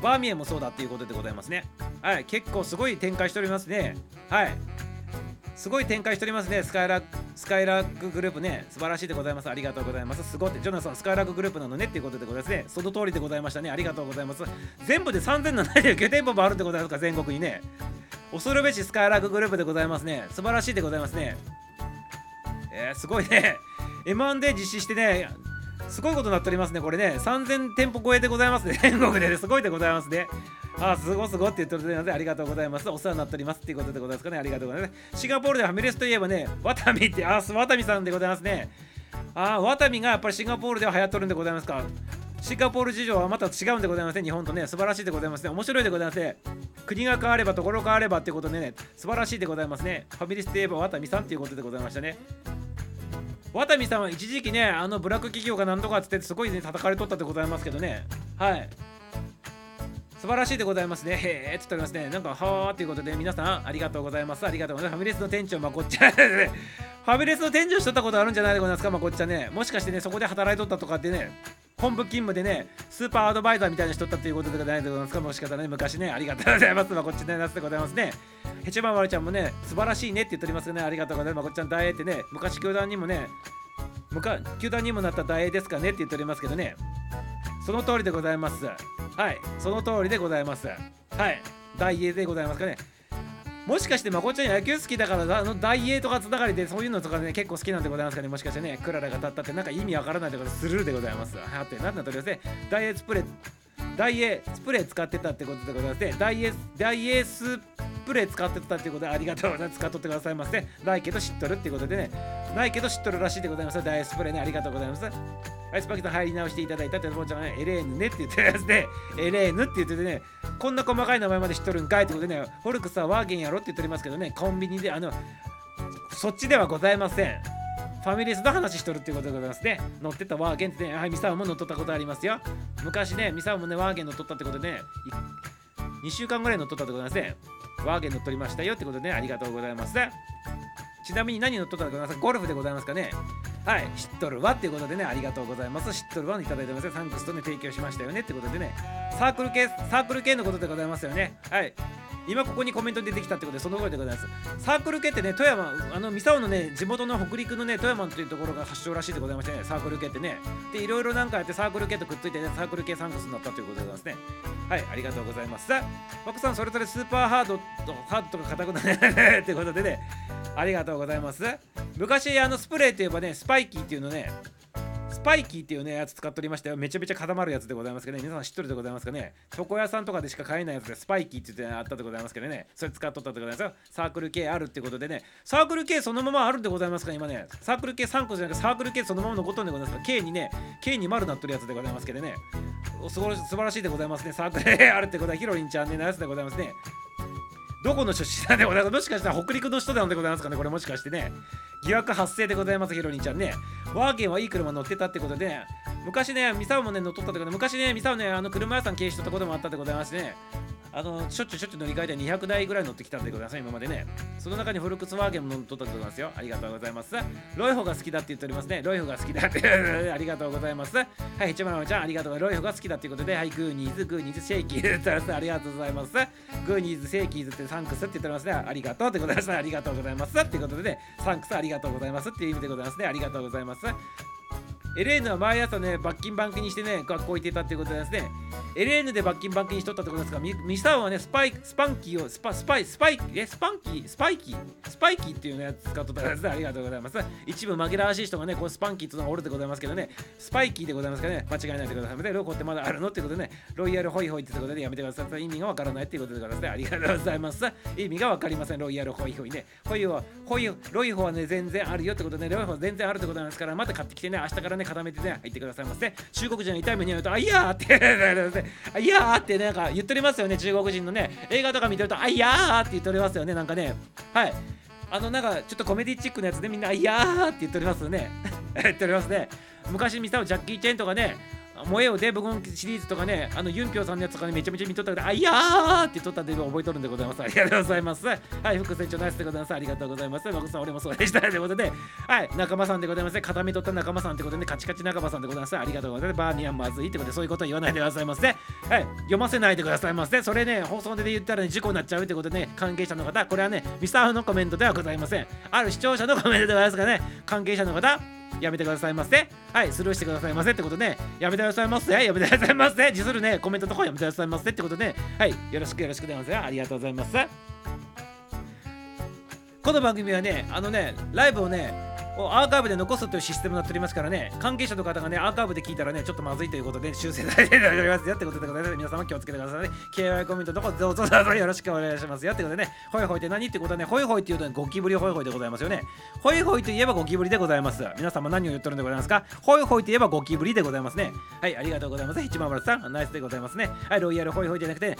バーミエンもそうだっていうことでございますね。はい、結構すごい展開しておりますね。はい。すごい展開しておりますね。スカイラックスカイラックグループね。素晴らしいでございます。ありがとうございます。すごい。ジョナサン、スカイラックグループなのねっていうことでございますね。その通りでございましたね。ありがとうございます。全部で3079店舗もあるんでございますか、全国にね。恐るべしスカイラックグループでございますね。素晴らしいでございますね。えー、すごいね。M&A 実施してね、すごいことになっておりますね。これね、3000店舗超えでございますね。全国で、ね、すごいでございますね。あ、すごすごって言っておりますありがとうございます。お世話になっておりますっていうことでございますかね。ありがとうございます。シンガポールでファミレスといえばね、ワタミって、あ、ワタミさんでございますね。あ、ワタミがやっぱりシンガポールでは流行っとるんでございますか。シンガポール事情はまた違うんでございますね。日本とね、素晴らしいでございますね。面白いでございますね。国が変われば、ところ変わればってことでね、素晴らしいでございますね。ファミレスといえばワタミさんっていうことでございましたね。渡見さんは一時期ねあのブラック企業が何とかっつってすごいね叩かれとったでございますけどね。はい。素晴らしいでございますね。へえって言っておりますね。なんか、はーっていうことで、皆さん、ありがとうございます。ありがとうございます。ファミレスの店長、まこっちゃん、ファミレスの店長しとったことあるんじゃないでございますか、まこっちゃんね。もしかしてね、そこで働いとったとかってね、本部勤務でね、スーパーアドバイザーみたいなしとったっていうことでございますか、もしかしたらね、昔ね、ありがとうございます。まこっちね、なすでございますね。ヘチママルちゃんもね、素晴らしいねって言っておりますね。ありがとうございます。まこっちゃん大英ってね、昔教団にもね、球団にもなった大英ですかねって言っておりますけどね。その通りでございます。はい。その通りでございます。はい。大英でございますかね。もしかしてまこちゃん野球好きだからあの大英とかつながりでそういうのとかね結構好きなんでございますかね。もしかしてねクララが立ったってなんか意味わからないところスルーでございます。はって何だとりますね大英スプレー大英スプレー使ってたってことでございまして大英大英スプレー使ってたってことでありがとうございます。使っとってくださいませ。ないけど知っとるってことでね。ないけど知っとるらしいでございます。大英スプレーねありがとうございます。アイスパケット入り直していただいたっておちゃんがねエレーヌねって言ってますね。エレーヌって言っててねこんな細かい名前まで知っとるんかいってことでねフォルクスはワーゲンやろって言っておりますけどねコンビニであのそっちではございません。ファミレスの話しとるっていうことでございますね。乗ってたワーゲンってね、はい、ミサオも乗っとったことありますよ。昔ね、ミサオもね、ワーゲン乗っとったってことでね、2週間ぐらい乗っとったってことなんですね。ワーゲン乗っ取りましたよってことでね、ありがとうございます。ちなみに何乗っとったかございますゴルフでございますかね。はい、知っとるわっていうことでね、ありがとうございます。知っとるわいただいてますサンクスとね、提供しましたよねってことでね、サークル系、サークル系のことでございますよね。はい。今ここにコメント出てきたってことでその声でございます。サークル系ってね富山あの三沢のね地元の北陸のね富山っていうところが発祥らしいでございましてねサークル系ってね。でいろいろなんかやってサークル系とくっついてねサークル系サンクスになったということでございますね。はいありがとうございます。さあ枠さんそれぞれスーパーハードとハードとか硬くなねってことでね。ありがとうございます。昔あのスプレーって言えばねスパイキーっていうのねスパイキーっていうねやつ使っておりましたよ。めちゃめちゃ固まるやつでございますけどね。皆さん知ってるでございますかね。床屋さんとかでしか買えないやつでスパイキーって言ってあったでございますけどね。それ使っとったでございますよ。サークル系あるってことでね。サークル系そのままあるでございますか今ね。サークル系3個じゃなくてサークル系そのまま残っとんでございますか。K にね。K に丸なっとるやつでございますけどね。すごい素晴らしいでございますね。サークル系あるってことはヒロリンちゃんねのやつでございますね。どこの出身なんでございます？もしかしたら北陸の人なんでございますかね？これもしかしてね。疑惑発生でございますヒロリンちゃんね。ワーゲンはいい車乗ってたってことで。昔ねミサオもね乗っとったってことで。昔ねミサオねあの車屋さん経営しとったこともあったでございますね。あのしょっちゅうしょっちゅう乗り換えて200台ぐらい乗ってきたんでござい今までね。その中にフォルクスワーゲンも乗っとったでございますよ。ありがとうございます。ロイホが好きだって言っておりますね。ロイホが好きだって。ありがとうございます。はい一番のちゃんありがとう。ロイホが好きだっていうことではいグーニーズグーニーズシェイキーズありがとうございます。グーニーズシェイキーズってサンクスって言っておりますね。ありがとうってございますありがとうございますっていうことでねサンクスありがとうございますっていう意味でございますね。ありがとうございます。エレーヌは毎朝ね、罰金バンクにしてね、学校行ってたっていうことですね。エレーヌで罰金バンクにしとったってことですが、ミミサオはね、スパイ、スパンキーを、スパ、スパイ、スパイ、え、スパンキー、スパイキー、スパイキーっていうのやつ使っとったからですね。ありがとうございます。一部紛らわしい人がね、こうスパンキーっていうのがおるでございますけどね、スパイキーでございますからね、間違いないでください。で、ロコってまだあるのってことでね、ロイヤルホイホイってことでやめてください。意味がわからないっていうことでございますね。ありがとうございます。意味がわかりません、ロイヤルホイホイね。ホイ、ホイ、ロイホはね、全然あるよってことで、ロイホは全然あるってことなんですから、また買ってきてね、明日からね、固めてね、入ってくださいませ。中国人の痛い目に遭うと、あいやーって、あいやーってなんか言っとりますよね、中国人のね。映画とか見てると、あいやーって言っておりますよね、なんかね。はい。あのなんかちょっとコメディチックなやつでみんな「いやー」って言っておりますよね 言っておりますね昔見たジャッキー・チェンとかね燃えよデブゴンシリーズとかね、あのユンピョウさんのやつとかね、めちゃめちゃ見とったけど、あいやーって言ったんで覚えとるんでございます。ありがとうございます。はい、副船長ナイスでございます。ありがとうございます。僕さん、俺もそうでした。ということで、はい、仲間さんでございます。固めとった仲間さんってことで、ねカチカチ仲間さんでございます。ありがとうございます。バーニャンまずいってことで、そういうこと言わないでくださいませ。はい、読ませないでくださいませ。それね、放送で言ったらね、事故になっちゃうってことでね、関係者の方、これはね、ミサーフのコメントではございません。ある視聴者のコメントでございますがね、関係者の方、やめてくださいませ。はい、スルーしてくださいませってことで、やめてくださいませ。やめてくださいませ。自するね、コメントのとかやめてくださいませってことで、はい、よろしくよろしくでございます。ありがとうございます。この番組はね、あのね、ライブをね、アーカイブで残すというシステムになっておりますからね、関係者の方がね、アーカイブで聞いたらね、ちょっとまずいということで修正されておりますよってことでございます。皆様気をつけてくださいね。KY コメントのとこどうぞよろしくお願いしますよってことでね、ホイホイって何？ってことはね、ホイホイっていうと、ね、ゴキブリホイホイでございますよね。ホイホイといえばゴキブリでございます。皆様何を言ってるんでございますか？ホイホイといえばゴキブリでございますね。はい、ありがとうございます。一番丸さん、ナイスでございますね。はい、ロイヤルホイホイじゃなくて、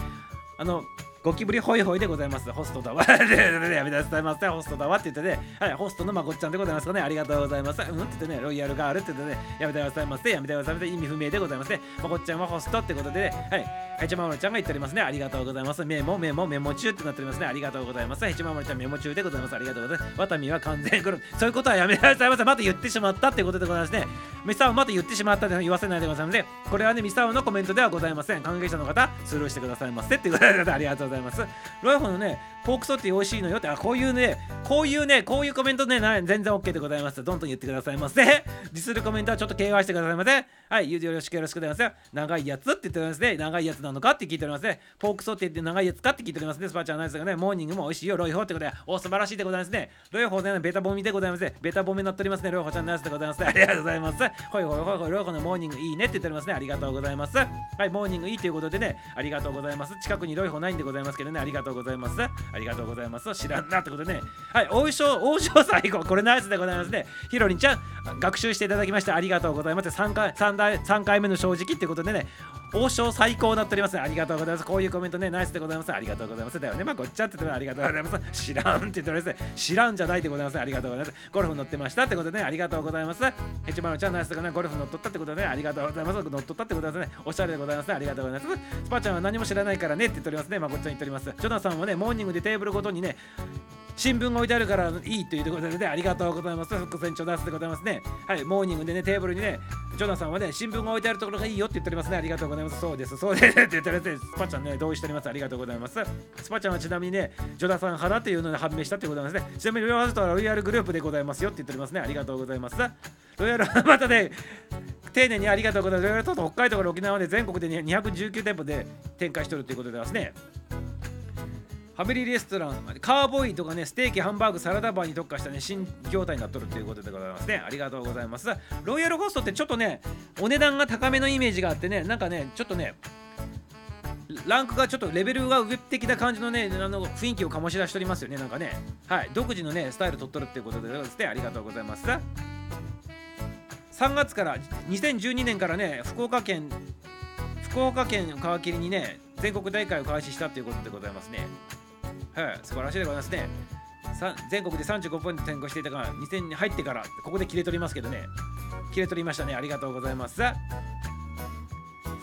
あの、ゴキブリホイホイでございます。ホストだわ。やめてくださいませ。ホストだわって言ってね、はい、ホストのまこっちゃんでございますかね。ありがとうございます。うん？って言ってね、ロイヤルガールって言ってね、やめてくださいませ。やめてくださいませ。意味不明でございますね。まこっちゃんはホストってことで、ね、はい、ヘチマモルちゃんが言っておりますね。ありがとうございます。メモ、メモ、メモ中ってなっておりますね。ありがとうございます。ヘチマモルちゃんメモ中でございます。ありがとうございます。ワタミは完全にそういうことはやめてくださいませ。また言ってしまったってことでございますね。ミサオまた言ってしまったって言わせないでございますね。これはね、ミサオのコメントではございません。関係者の方、スルーしてくださいませってことでありがとうございます。ます。ロイホのね、ポークソティ美味しいのよって、あ、こういうね、こういうね、こういうコメントね、全然 OK でございます。どんどん言ってくださいませ。ディスるコメントはちょっと KY してくださいませ。はい、よろしくよろしくでございます。長いやつって言っておりますね。長いやつなのかって聞いておりますね。ポークソティって長いやつかって聞いておりますね。スパチャーナイスがね、モーニングも美味しいよ、ロイホーってことで、お、素晴らしいでございますね。ロイホーでね、ベタボミでございますね。ベタボミになっておりますね。ロイホーちゃんナイスでございます、ありがとうございます。ほいほいほいほい、ロイホーのモーニングいいねって言っておりますね。ありがとうございます。はい、モーニングいいということでね、ありがとうございます。近くにロイホーないんでございますけどね、ありがとうございます。ありがとうございます。知らんなってことでね、はい、王将、王将最後、これナイスでございますね。ヒロリンちゃん、学習していただきましてありがとうございます。3回、3回 ,3 回目の正直ってことでね、王将最高になっております、ね。ありがとうございます。こういうコメントね、ナイスでございます。ありがとうございます。だよね。まあ、ごっちゃっててありがとうございます。知らんって言っております。知らんじゃないでございます。ありがとうございます。ゴルフ乗ってましたってことでね、ありがとうございます。ヘチマルちゃんナイスでございます。ゴルフ乗っとったってことでね、ありがとうございます。乗っとったってことですね。おしゃれでございます、ありがとうございます。スパちゃんは何も知らないからねって言っておりますね。まあ、ごっちゃん言っております。ジョナさんはね、モーニングでテーブルごとにね、新聞が置いてあるからいいということで、ね、ありがとうございます。副船長ナスでございますね。はい、モーニングでね、テーブルにね、ジョナさんはね、新聞が置いてあるところがいいよって言っておりますね。ありがとうございます。そうです、そうですって言っております。スパちゃんね、同意しております。ありがとうございます。スパちゃんはちなみにね、ジョナさん派だというので判明したってことなんですね。ちなみにロイヤルロイヤルグループでございますよって言っておりますね。ありがとうございます。ロイヤルまたね、丁寧にありがとうございます。ロイヤルトート北海道から沖縄で全国で、219店舗で展開しておるということでますね。ファミリーレストラン、カーボーイとかね、ステーキ、ハンバーグ、サラダバーに特化したね、新業態になっとるということでございますね。ありがとうございます。ロイヤルホストってちょっとね、お値段が高めのイメージがあってね、なんかね、ちょっとね、ランクがちょっとレベルが上的な感じのね、あの雰囲気を醸し出しておりますよね、なんかね。はい、独自のね、スタイル取っとるっていうことでですね、ありがとうございます。3月から2012年からね福岡県福岡県皮切りにね全国大会を開始したということでございますねはい素晴らしいでございますね。全国で35ポイント転向していたが2000に入ってからここで切れ取りますけどね。切れ取りましたね。ありがとうございます。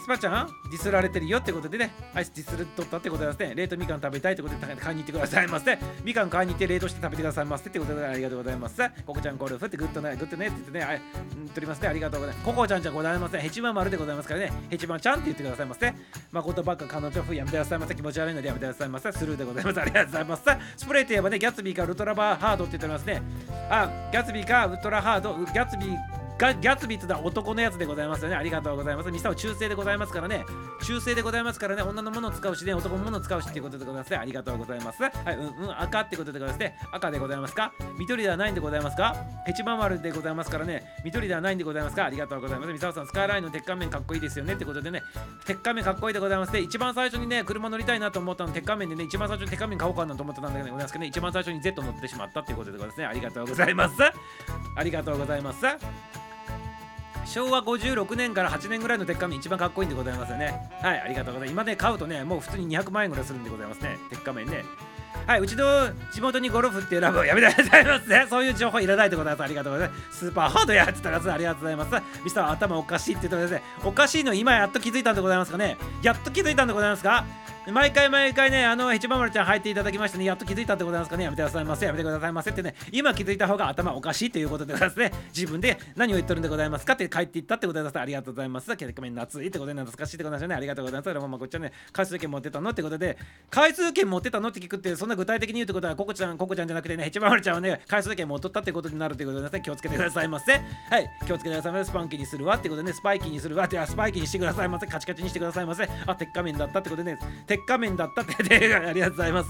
スパちゃんディスられてるよってことでね、アイスディスるとったってことですね、冷凍みかん食べたいってことで買いに行ってくださいませ。みかん買いに行って冷凍して食べてくださいませってことでありがとうございます。ココちゃんゴルフってグッドね、グッドねって言ってね、あん、取りますね、ありがとうございます。ココちゃんじゃございません。ヘチマ丸でございますからね、ヘチマちゃんって言ってくださいませ。誠ばっか彼女夫やめてくださいませ。気持ち悪いのでやめてくださいませ。スルーでございます。ありがとうございます。スプレーといえばね、ギャツビーかウルトラバーハードって言っておりますね。あ、ギャツビーかウルトラハード、ギャツビーギャツビーってのは男のやつでございますよね。ありがとうございます。ミサオ中性でございますからね。中性でございますからね。女のものを使うしね、男のものを使うしっていうことでございますね。ありがとうございます。はい、うん、うん、赤ってことでございますね。赤でございますか？緑ではないんでございますか？ヘチマ丸でございますからね。緑ではないんでございますか？ありがとうございます。ミサオさん、スカイラインの鉄仮面かっこいいですよねってことでね。鉄仮面かっこいいでございますね。一番最初にね、車乗りたいなと思ったの、鉄仮面でね、一番最初に鉄仮面買おうかなと思ってたんだけどございますけどね、一番最初に Z 乗ってしまったっていうことでございますね。ありがとうございます。ありがとうございます。昭和56年から8年ぐらいの鉄仮面一番かっこいいんでございますよねはいありがとうございます今ね買うとねもう普通に200万円ぐらいするんでございますね鉄仮面ねはい、うちの地元にゴルフって選ぶやめてくださいますね。そういう情報いらないでございます。ありがとうございます。スーパーハードやってたらありがとうございます。ミスター頭おかしいって言ってください。おかしいの今やっと気づいたんでございますかね。やっと気づいたんでございますか毎回毎回ね、あの、ヘチマ丸ちゃん入っていただきましてね、やっと気づいたでございますかね、やめてくださいませ、やめてくださいませってね、今気づいた方が頭おかしいということでございますね、自分で何を言ってるんでございますかって帰っていったってことでございます。ありがとうございます。結局夏いってことで懐かしいってことですよね。ありがとうございます。まあ、こっちはね、回数券持ってたのってことで、回数券持ってたのって聞くって、そんな具体的に言うってことは、ココちゃん、ココちゃんじゃなくてね、ヘチマ丸ちゃんはね、回数券持っとったってことになるということでね、気をつけてくださいませ。はい、気をつけてくださいませ。スパンキーにするわってことでね、スパイキーにするわって、スパイキーにしてくださいませ。カチカチにしてくださいませ。あ、鉄仮面だったってことでね、鉄仮面だったってありがとうございます。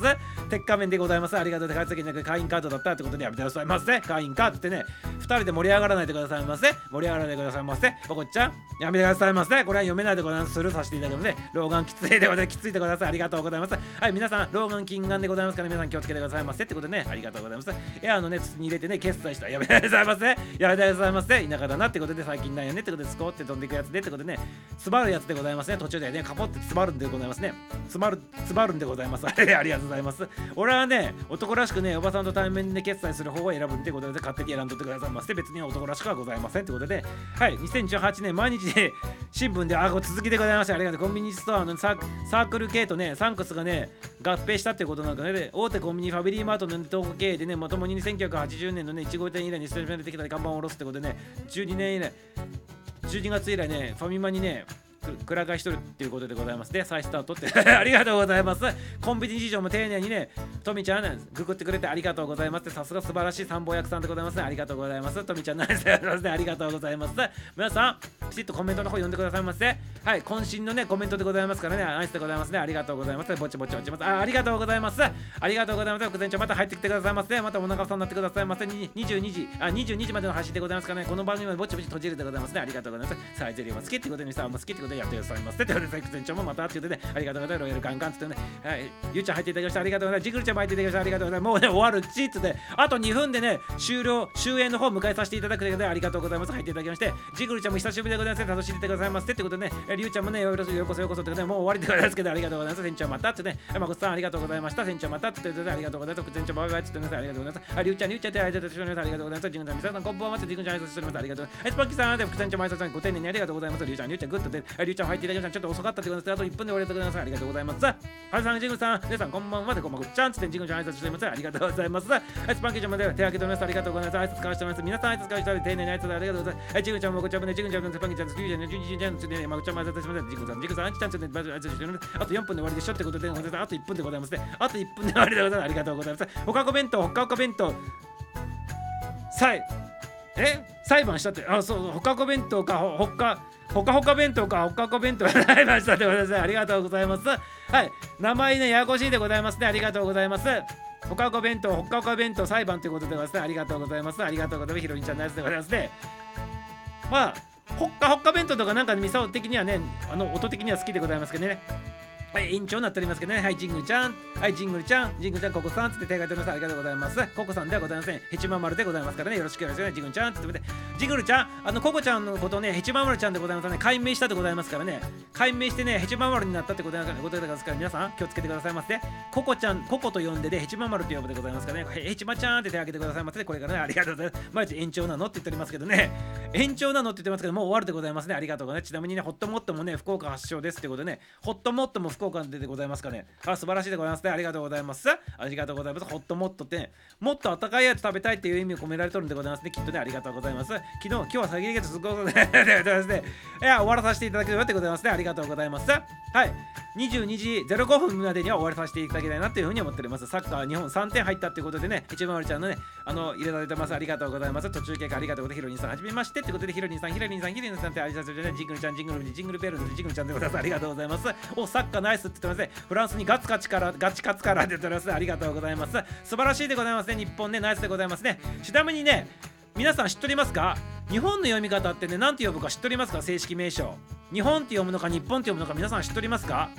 鉄仮面でございます。ありがとうございます。会員カードだったってことでやめてくださいませ。会員カードってね、2人で盛り上がらないでくださいませ。盛り上がらないでくださいませ。おこっちゃん、やめてくださいませ。これは読めないでございます。スルーさせていただきますね。老眼きついでございます。きついでございます。ありがとうございます。はい、皆さん、老眼近眼でございますから、皆さん気をつけてくださいませ。ってことでね、ありがとうございます。エアのね、筒に入れてね、決済したら。やめてくださいませ。やめてくださいませ。田舎だなってことで、最近ないよねってことで、スコーって飛んでいくやつでってことでね、詰まるやつでございますね。途中でね、カポって詰まるんでございますね。詰まる、詰まるんでございます。ありがとうございます。俺はね、男らしくね、おばさんと対面で決済する方を選ぶってことで、勝手に選んどってくださいまして、別に男らしくはございませんってことで、はい、2018年毎日ね、新聞で、あ、こ続きでございました。ありがとう。コンビニストアのサークル系とね、サンクスがね、合併したってことなんかね、大手コンビニファミリーマートのネット経営でね、まともに1980年のね、1号店以来にステージできた看板を下ろすってことでね、12年以来、12月以来ね、ファミマにね、くら替えしとるっていうことでございます。で、再スタートって ありがとうございます。コンビニ事情も丁寧にね、とみちゃん、ググってくれてありがとうございます。さすが素晴らしい参謀役さんでございますね。ありがとうございます。とみちゃん、ナイスですね。ありがとうございます。皆さん、きちっとコメントの方読んでくださいませ。はい、渾身のね、コメントでございますからね、ナイスでございますね。ありがとうございます。ぼちぼち落ちます。あありがとうございます。ありがとうございます。副店長、また入ってきてくださいませ。またお腹さんになってくださいませ。22時、あ、22時までの配信でございますからね、この番組はぼちぼち閉じるでございますね。ありがとうございます。サイゼリーも好きってことにさ、も好きってことでやってくださいませ。ということで、店長もまたって言ってね、ありがとうございます。ロイヤルガンガンってね、はい、ゆうちゃん入っていただきました。ありがとうございます。ジグルちゃんも入っていただきました。ありがとうございます。もうね、終わるちっつって、あと2分でね、終了、終演の方を迎えさせていただくということで、ありがとうございます。入っていただきまして、ジグルちゃんも久しぶりでございます。楽しんでてくださいませ。ってことでね、りゅうちゃんもね、よろしくよこそよこそってことで、もう終わりでございますけど、ありがとうございます。店長またってね、まこさんありがとうございました。店長またって言ってありがとうございます。店長バイバイって言ってありがとうございます。りゅうちゃん、りゅうちゃんってありがとうございます。ありがとうございます。ジグルちゃん、皆さん、こんばんはジグルちゃん挨拶しております。ありがとうございます。スパッキーさん、で、副店長も挨拶さん、ご丁寧にありがとうございます。りゅうちゃん、りゅうちゃん、グッドで、りはい、りゅうちゃん入っていただきました。ちょっと遅かったってことです。あと1分で終わりでござい。ありがとうございます。はるさん、ジングさん、皆さん、こんばんはで、こんばんは。ちゃんつって、ジングちゃん挨拶しています。ありがとうございます。はい、スパンケージョンまで手挙げております。ありがとうございます。挨拶交わしてます。皆さん、挨拶交わしており丁寧に挨拶ありがとうございます。はい、ジングちゃんもこちらもね、ジングちゃんスパンケージョン、スキーちゃん、ジングちゃん、ジングちゃん、まこちゃん挨拶します。ジングさん、ジングさん、あんちゃん、ちょっと挨拶しております。あと4分で終わりでしょってことで、あと1分でございますね。あと1分で終わりでございます。ありがとうございます。ほかこ弁当、ほかこ弁当。さい、え裁判したって、あ、そう、ほかこ弁当か、ほか、ほかほか弁当か、ほかほか弁当裁判したでございます。ありがとうございます。はい、名前ね、ややこしいでございますね。ありがとうございます。ほかほか弁当、ほかほか弁当裁判ということでございますね。ありがとうございます。ありがとうございます。ひろみちゃんのやつでございますね。まあ、ほっかほっか弁当とかなんかミサオ的にはね、あの音的には好きでございますけどね。はい、延長になっておりますけどね。はい、ジングルちゃん。はい、ジングルちゃん。ジングルちゃん、ココさん。つって手が出てます。ありがとうございます。ココさんではございません。ヘチママルでございますからね。よろしくお願いします。ジングルちゃん。つってジングルちゃん、あの、ココちゃんのことね、ヘチママルちゃんでございますね。解明したでございますからね。解明してね、ヘチママルになったってことでございますから、皆さん気をつけてくださいませ。ココちゃん、ココと呼んでで、ヘチママルと呼ぶでございますからね。ヘチマちゃんって手を挙げてくださいませ。これからね、ありがとうございます。毎日延長なのって言っておりますけどね。延長なのって言ってますけど、もう終わるでございますね。ありがとうございます。ちなみにね、ホットモットもね、福岡発祥ですってことでね、ホットモットも福岡でございますかね。あ、素晴らしいでございますね。ありがとうございます。ありがとうございます。ホットモットって、ね、もっと温かいやつ食べたいっていう意味を込められてるんでございますね。きっとね、ありがとうございます。昨日、今日は先にげとすごくね、いや、終わらさせていただければってございますね。ありがとうございます。はい。22時05分までには終わりさせていただきたいなというふうに思っております。サッカー日本3点入ったっていうことでね、一番丸ちゃんのね、あの、入れられてます。ありがとうございます。途中経過ありがとうございます。ヒロリンさん、はじめましてってことで、ヒロリンさん、ヒロリンさん、ヒロリンさんってありがとうございます。ジングルちゃん、ジングル、ジングルベルズジングルちゃんでございます。ありがとうございます。お、サッカーナイスって言ってますね。フランスにガツガチから、ガチカツからって言ってます。ありがとうございます。素晴らしいでございますね。日本ね、ナイスでございますね。ちなみにね、皆さん知っておりますか？日本の読み方ってね、何て呼ぶか知っておりますか？正式名称。日本って読むのか日本って読むのか皆さん知っておりますか？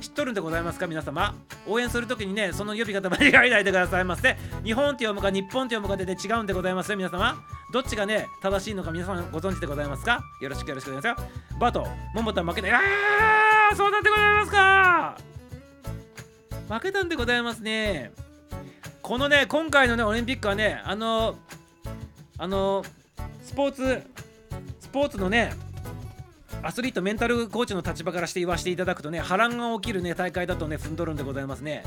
知っとるんでございますか？皆様。応援するときにねその呼び方間違えないでくださいませ。日本って読むか日本って読むかで、ね、違うんでございますよ皆様。どっちがね正しいのか皆さんご存知でございますか？よろしくよろしくお願いしますよ。バト桃田負けないあーそうなんでございますか？負けたんでございますね。このね今回のねオリンピックはねあのあのスポーツスポーツのねアスリートメンタルコーチの立場からして言わせていただくとね波乱が起きるね大会だとね踏んどるんでございますね。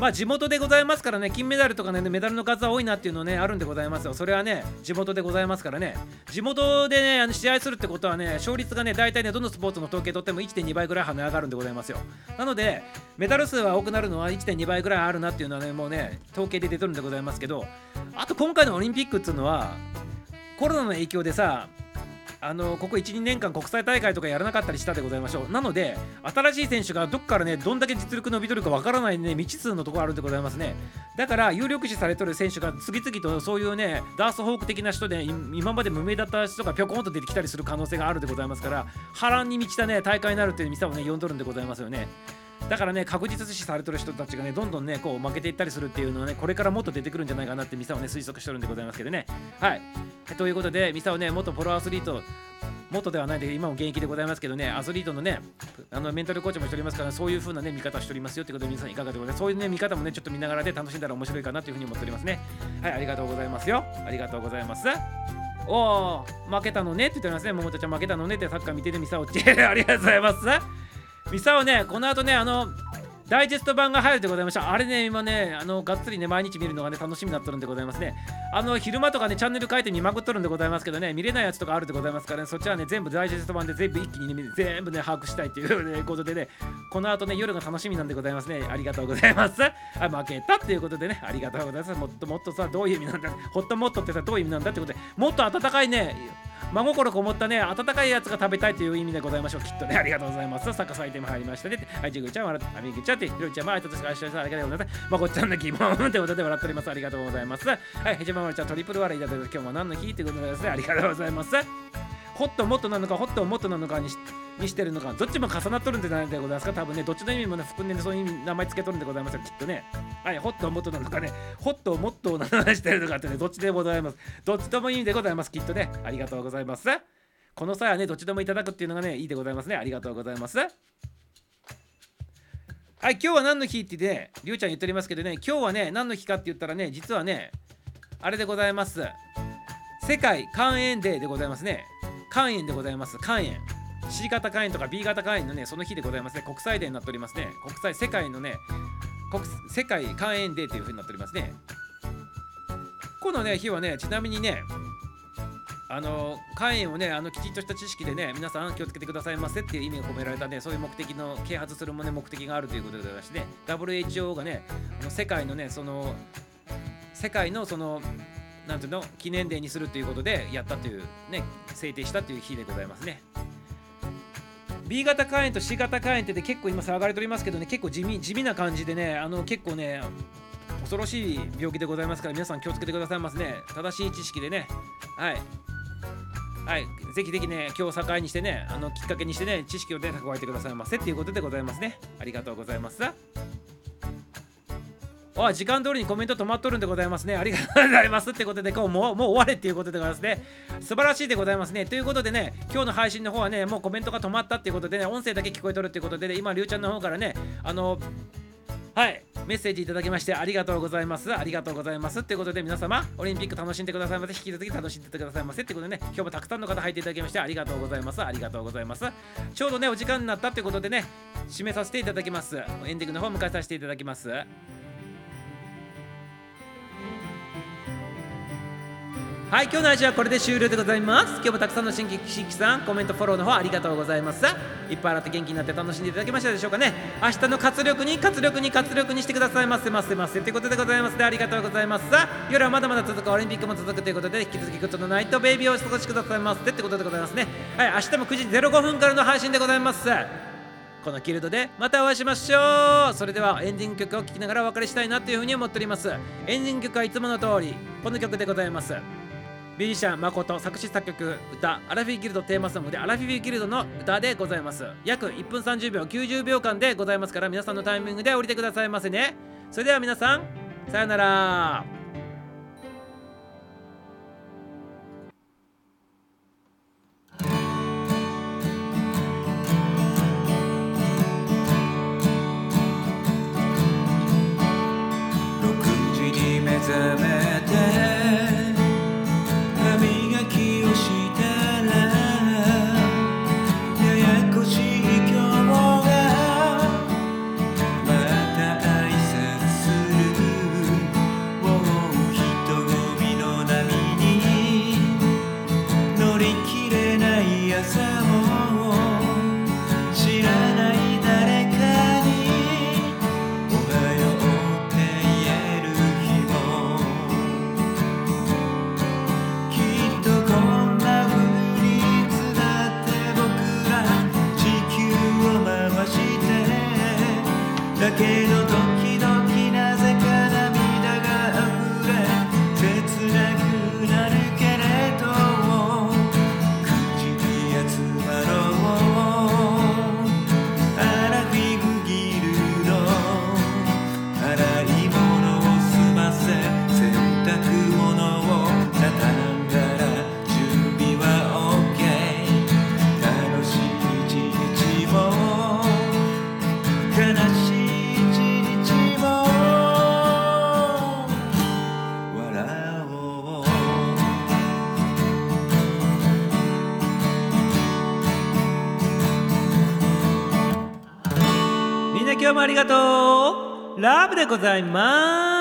まあ地元でございますからね金メダルとかねメダルの数は多いなっていうのねあるんでございますよ。それはね地元でございますからね。地元でねあの試合するってことはね勝率がね大体ねどのスポーツの統計とっても1.2倍ぐらい跳ね上がるんでございますよ。なのでメダル数は多くなるのは1.2倍ぐらいあるなっていうのはねもうね統計で出てるんでございますけどあと今回のオリンピックっていうのはコロナの影響でさあのここ12年間国際大会とかやらなかったりしたでございましょう。なので新しい選手がどっからねどんだけ実力伸びとるかわからないね未知数のところあるんでございますね。だから有力視されとる選手が次々とそういうねダースホーク的な人で今まで無名だった人がぴょこんと出てきたりする可能性があるでございますから波乱に満ちたね大会になるという店をね呼んどるんでございますよね。だからね確実視されてる人たちがねどんどんねこう負けていったりするっていうのはねこれからもっと出てくるんじゃないかなってミサをね推測してるんでございますけどね。はい。ということでミサをね元プロアスリート元ではないで今も現役でございますけどねアスリートのねあのメンタルコーチもしておりますからそういう風なね見方をしておりますよってことで皆さんいかがでございます？そういうね見方もねちょっと見ながらで楽しんだら面白いかなというふうに思っておりますね。はいありがとうございますよ。ありがとうございます。おお負けたのねって言っておりますね。桃田ちゃん負けたのねってサッカー見ててミサオってありがとうございます。ミサオねこの後ねあのダイジェスト版が入るでございました。あれね、今ね、あの、がっつりね、毎日見るのがね、楽しみになってるんでございますね。あの、昼間とかね、チャンネル変えて見まくっとるんでございますけどね、見れないやつとかあるでございますからね、そっちはね、全部ダイジェスト版で全部一気にね、全部ね、把握したいという、ね、ことでね、この後ね、夜が楽しみなんでございますね。ありがとうございます。あ負けたっていうことでね、ありがとうございます。もっともっとさ、どういう意味なんだ、ホットモットってさ、どういう意味なんだってことで、もっと温かいね、真心こもったね、温かいやつが食べたいという意味でございましょう。きっとね、ありがとうございます。サッカー採点も入りましたね。はい、ジグちゃん、笑って、あみぐちゃんって、ひろちゃんも挨拶しかしありがとうございます。まこちゃんの疑問ってことで笑っております。ありがとうございます。はい、ヘジママルちゃん、トリプル笑いだと今日も何の日？ってことでですね、ありがとうございます。ホットもっとなのかホットもっとなのかにしにしてるのかどっちも重なっとるんじゃないでございますか？多分ねどっちの意味もね含んで、ね、そういう意味名前つけとるんでございますよきっとね。はいホットもっとなのかね。ホットもっとなのかしてるのかってねどっちでございます？どっちとも意味でございますきっとね。ありがとうございます。この際はねどっちでもいただくっていうのがねいいでございますね。ありがとうございます。はい今日は何の日ってねりゅうちゃん言っておりますけどね今日はね何の日かって言ったらね実はねあれでございます。世界肝炎デーでございますね。肝炎でございます。肝炎。C 型肝炎とか B 型肝炎のねその日でございますね。国際デーになっておりますね。国際世界のね国世界肝炎デーという風になっておりますね。このね日はねちなみにねあの肝炎をねあのきちっとした知識でね皆さん気をつけてくださいませっていう意味が込められたねそういう目的の啓発するもね目的があるということでございましてね。WHO がねあの世界のねその世界のそのなんていうの記念デーにするということでやったというね制定したという日でございますね。B 型肝炎と C 型肝炎って結構今騒がれておりますけどね結構地味地味な感じでねあの結構ね恐ろしい病気でございますから皆さん気をつけてくださいますね。正しい知識でね。はい。はい、ぜひぜひね、今日境にしてね、あのきっかけにしてね、知識をね、蓄えてくださいませっていうことでございますね。ありがとうございます。あ時間通りにコメント止まっとるんでございますね。ありがとうございますってことで、こうもうもう終われっていうことでございますね。素晴らしいでございますね。ということでね、今日の配信の方はね、もうコメントが止まったっていうことでね、音声だけ聞こえとるっていうことで、ね、今、りゅうちゃんの方からね、あの、はいメッセージいただきましてありがとうございますありがとうございますということで皆様オリンピック楽しんでくださいませ引き続き楽しんでてくださいませってことでね今日もたくさんの方入っていただきましてありがとうございますありがとうございますちょうどねお時間になったということでね締めさせていただきますエンディングの方を迎えさせていただきますはい、今日の配信はこれで終了でございます。今日もたくさんの新規新規さん、コメント、フォローの方ありがとうございます。いっぱい笑って元気になって楽しんでいただけましたでしょうかね。明日の活力に活力に活力にしてくださいませませませということでございますね。ありがとうございますさ。夜はまだまだ続くオリンピックも続くということで、引き続き good の night baby をお過ごしくださいませってことでございますね。はい、明日も9時05分からの配信でございます。このキルドでまたお会いしましょうそれではエンディング曲を聴きながらお別れしたいなというふうに思っておりますエンディング曲はいつもの通りこの曲でございますミュージシャン誠作詞作曲歌アラフィギルドテーマソングでアラフィーギルドの歌でございます。約1分30秒90秒間でございますから皆さんのタイミングで降りてくださいませね。それでは皆さんさよなら。ラブでございます。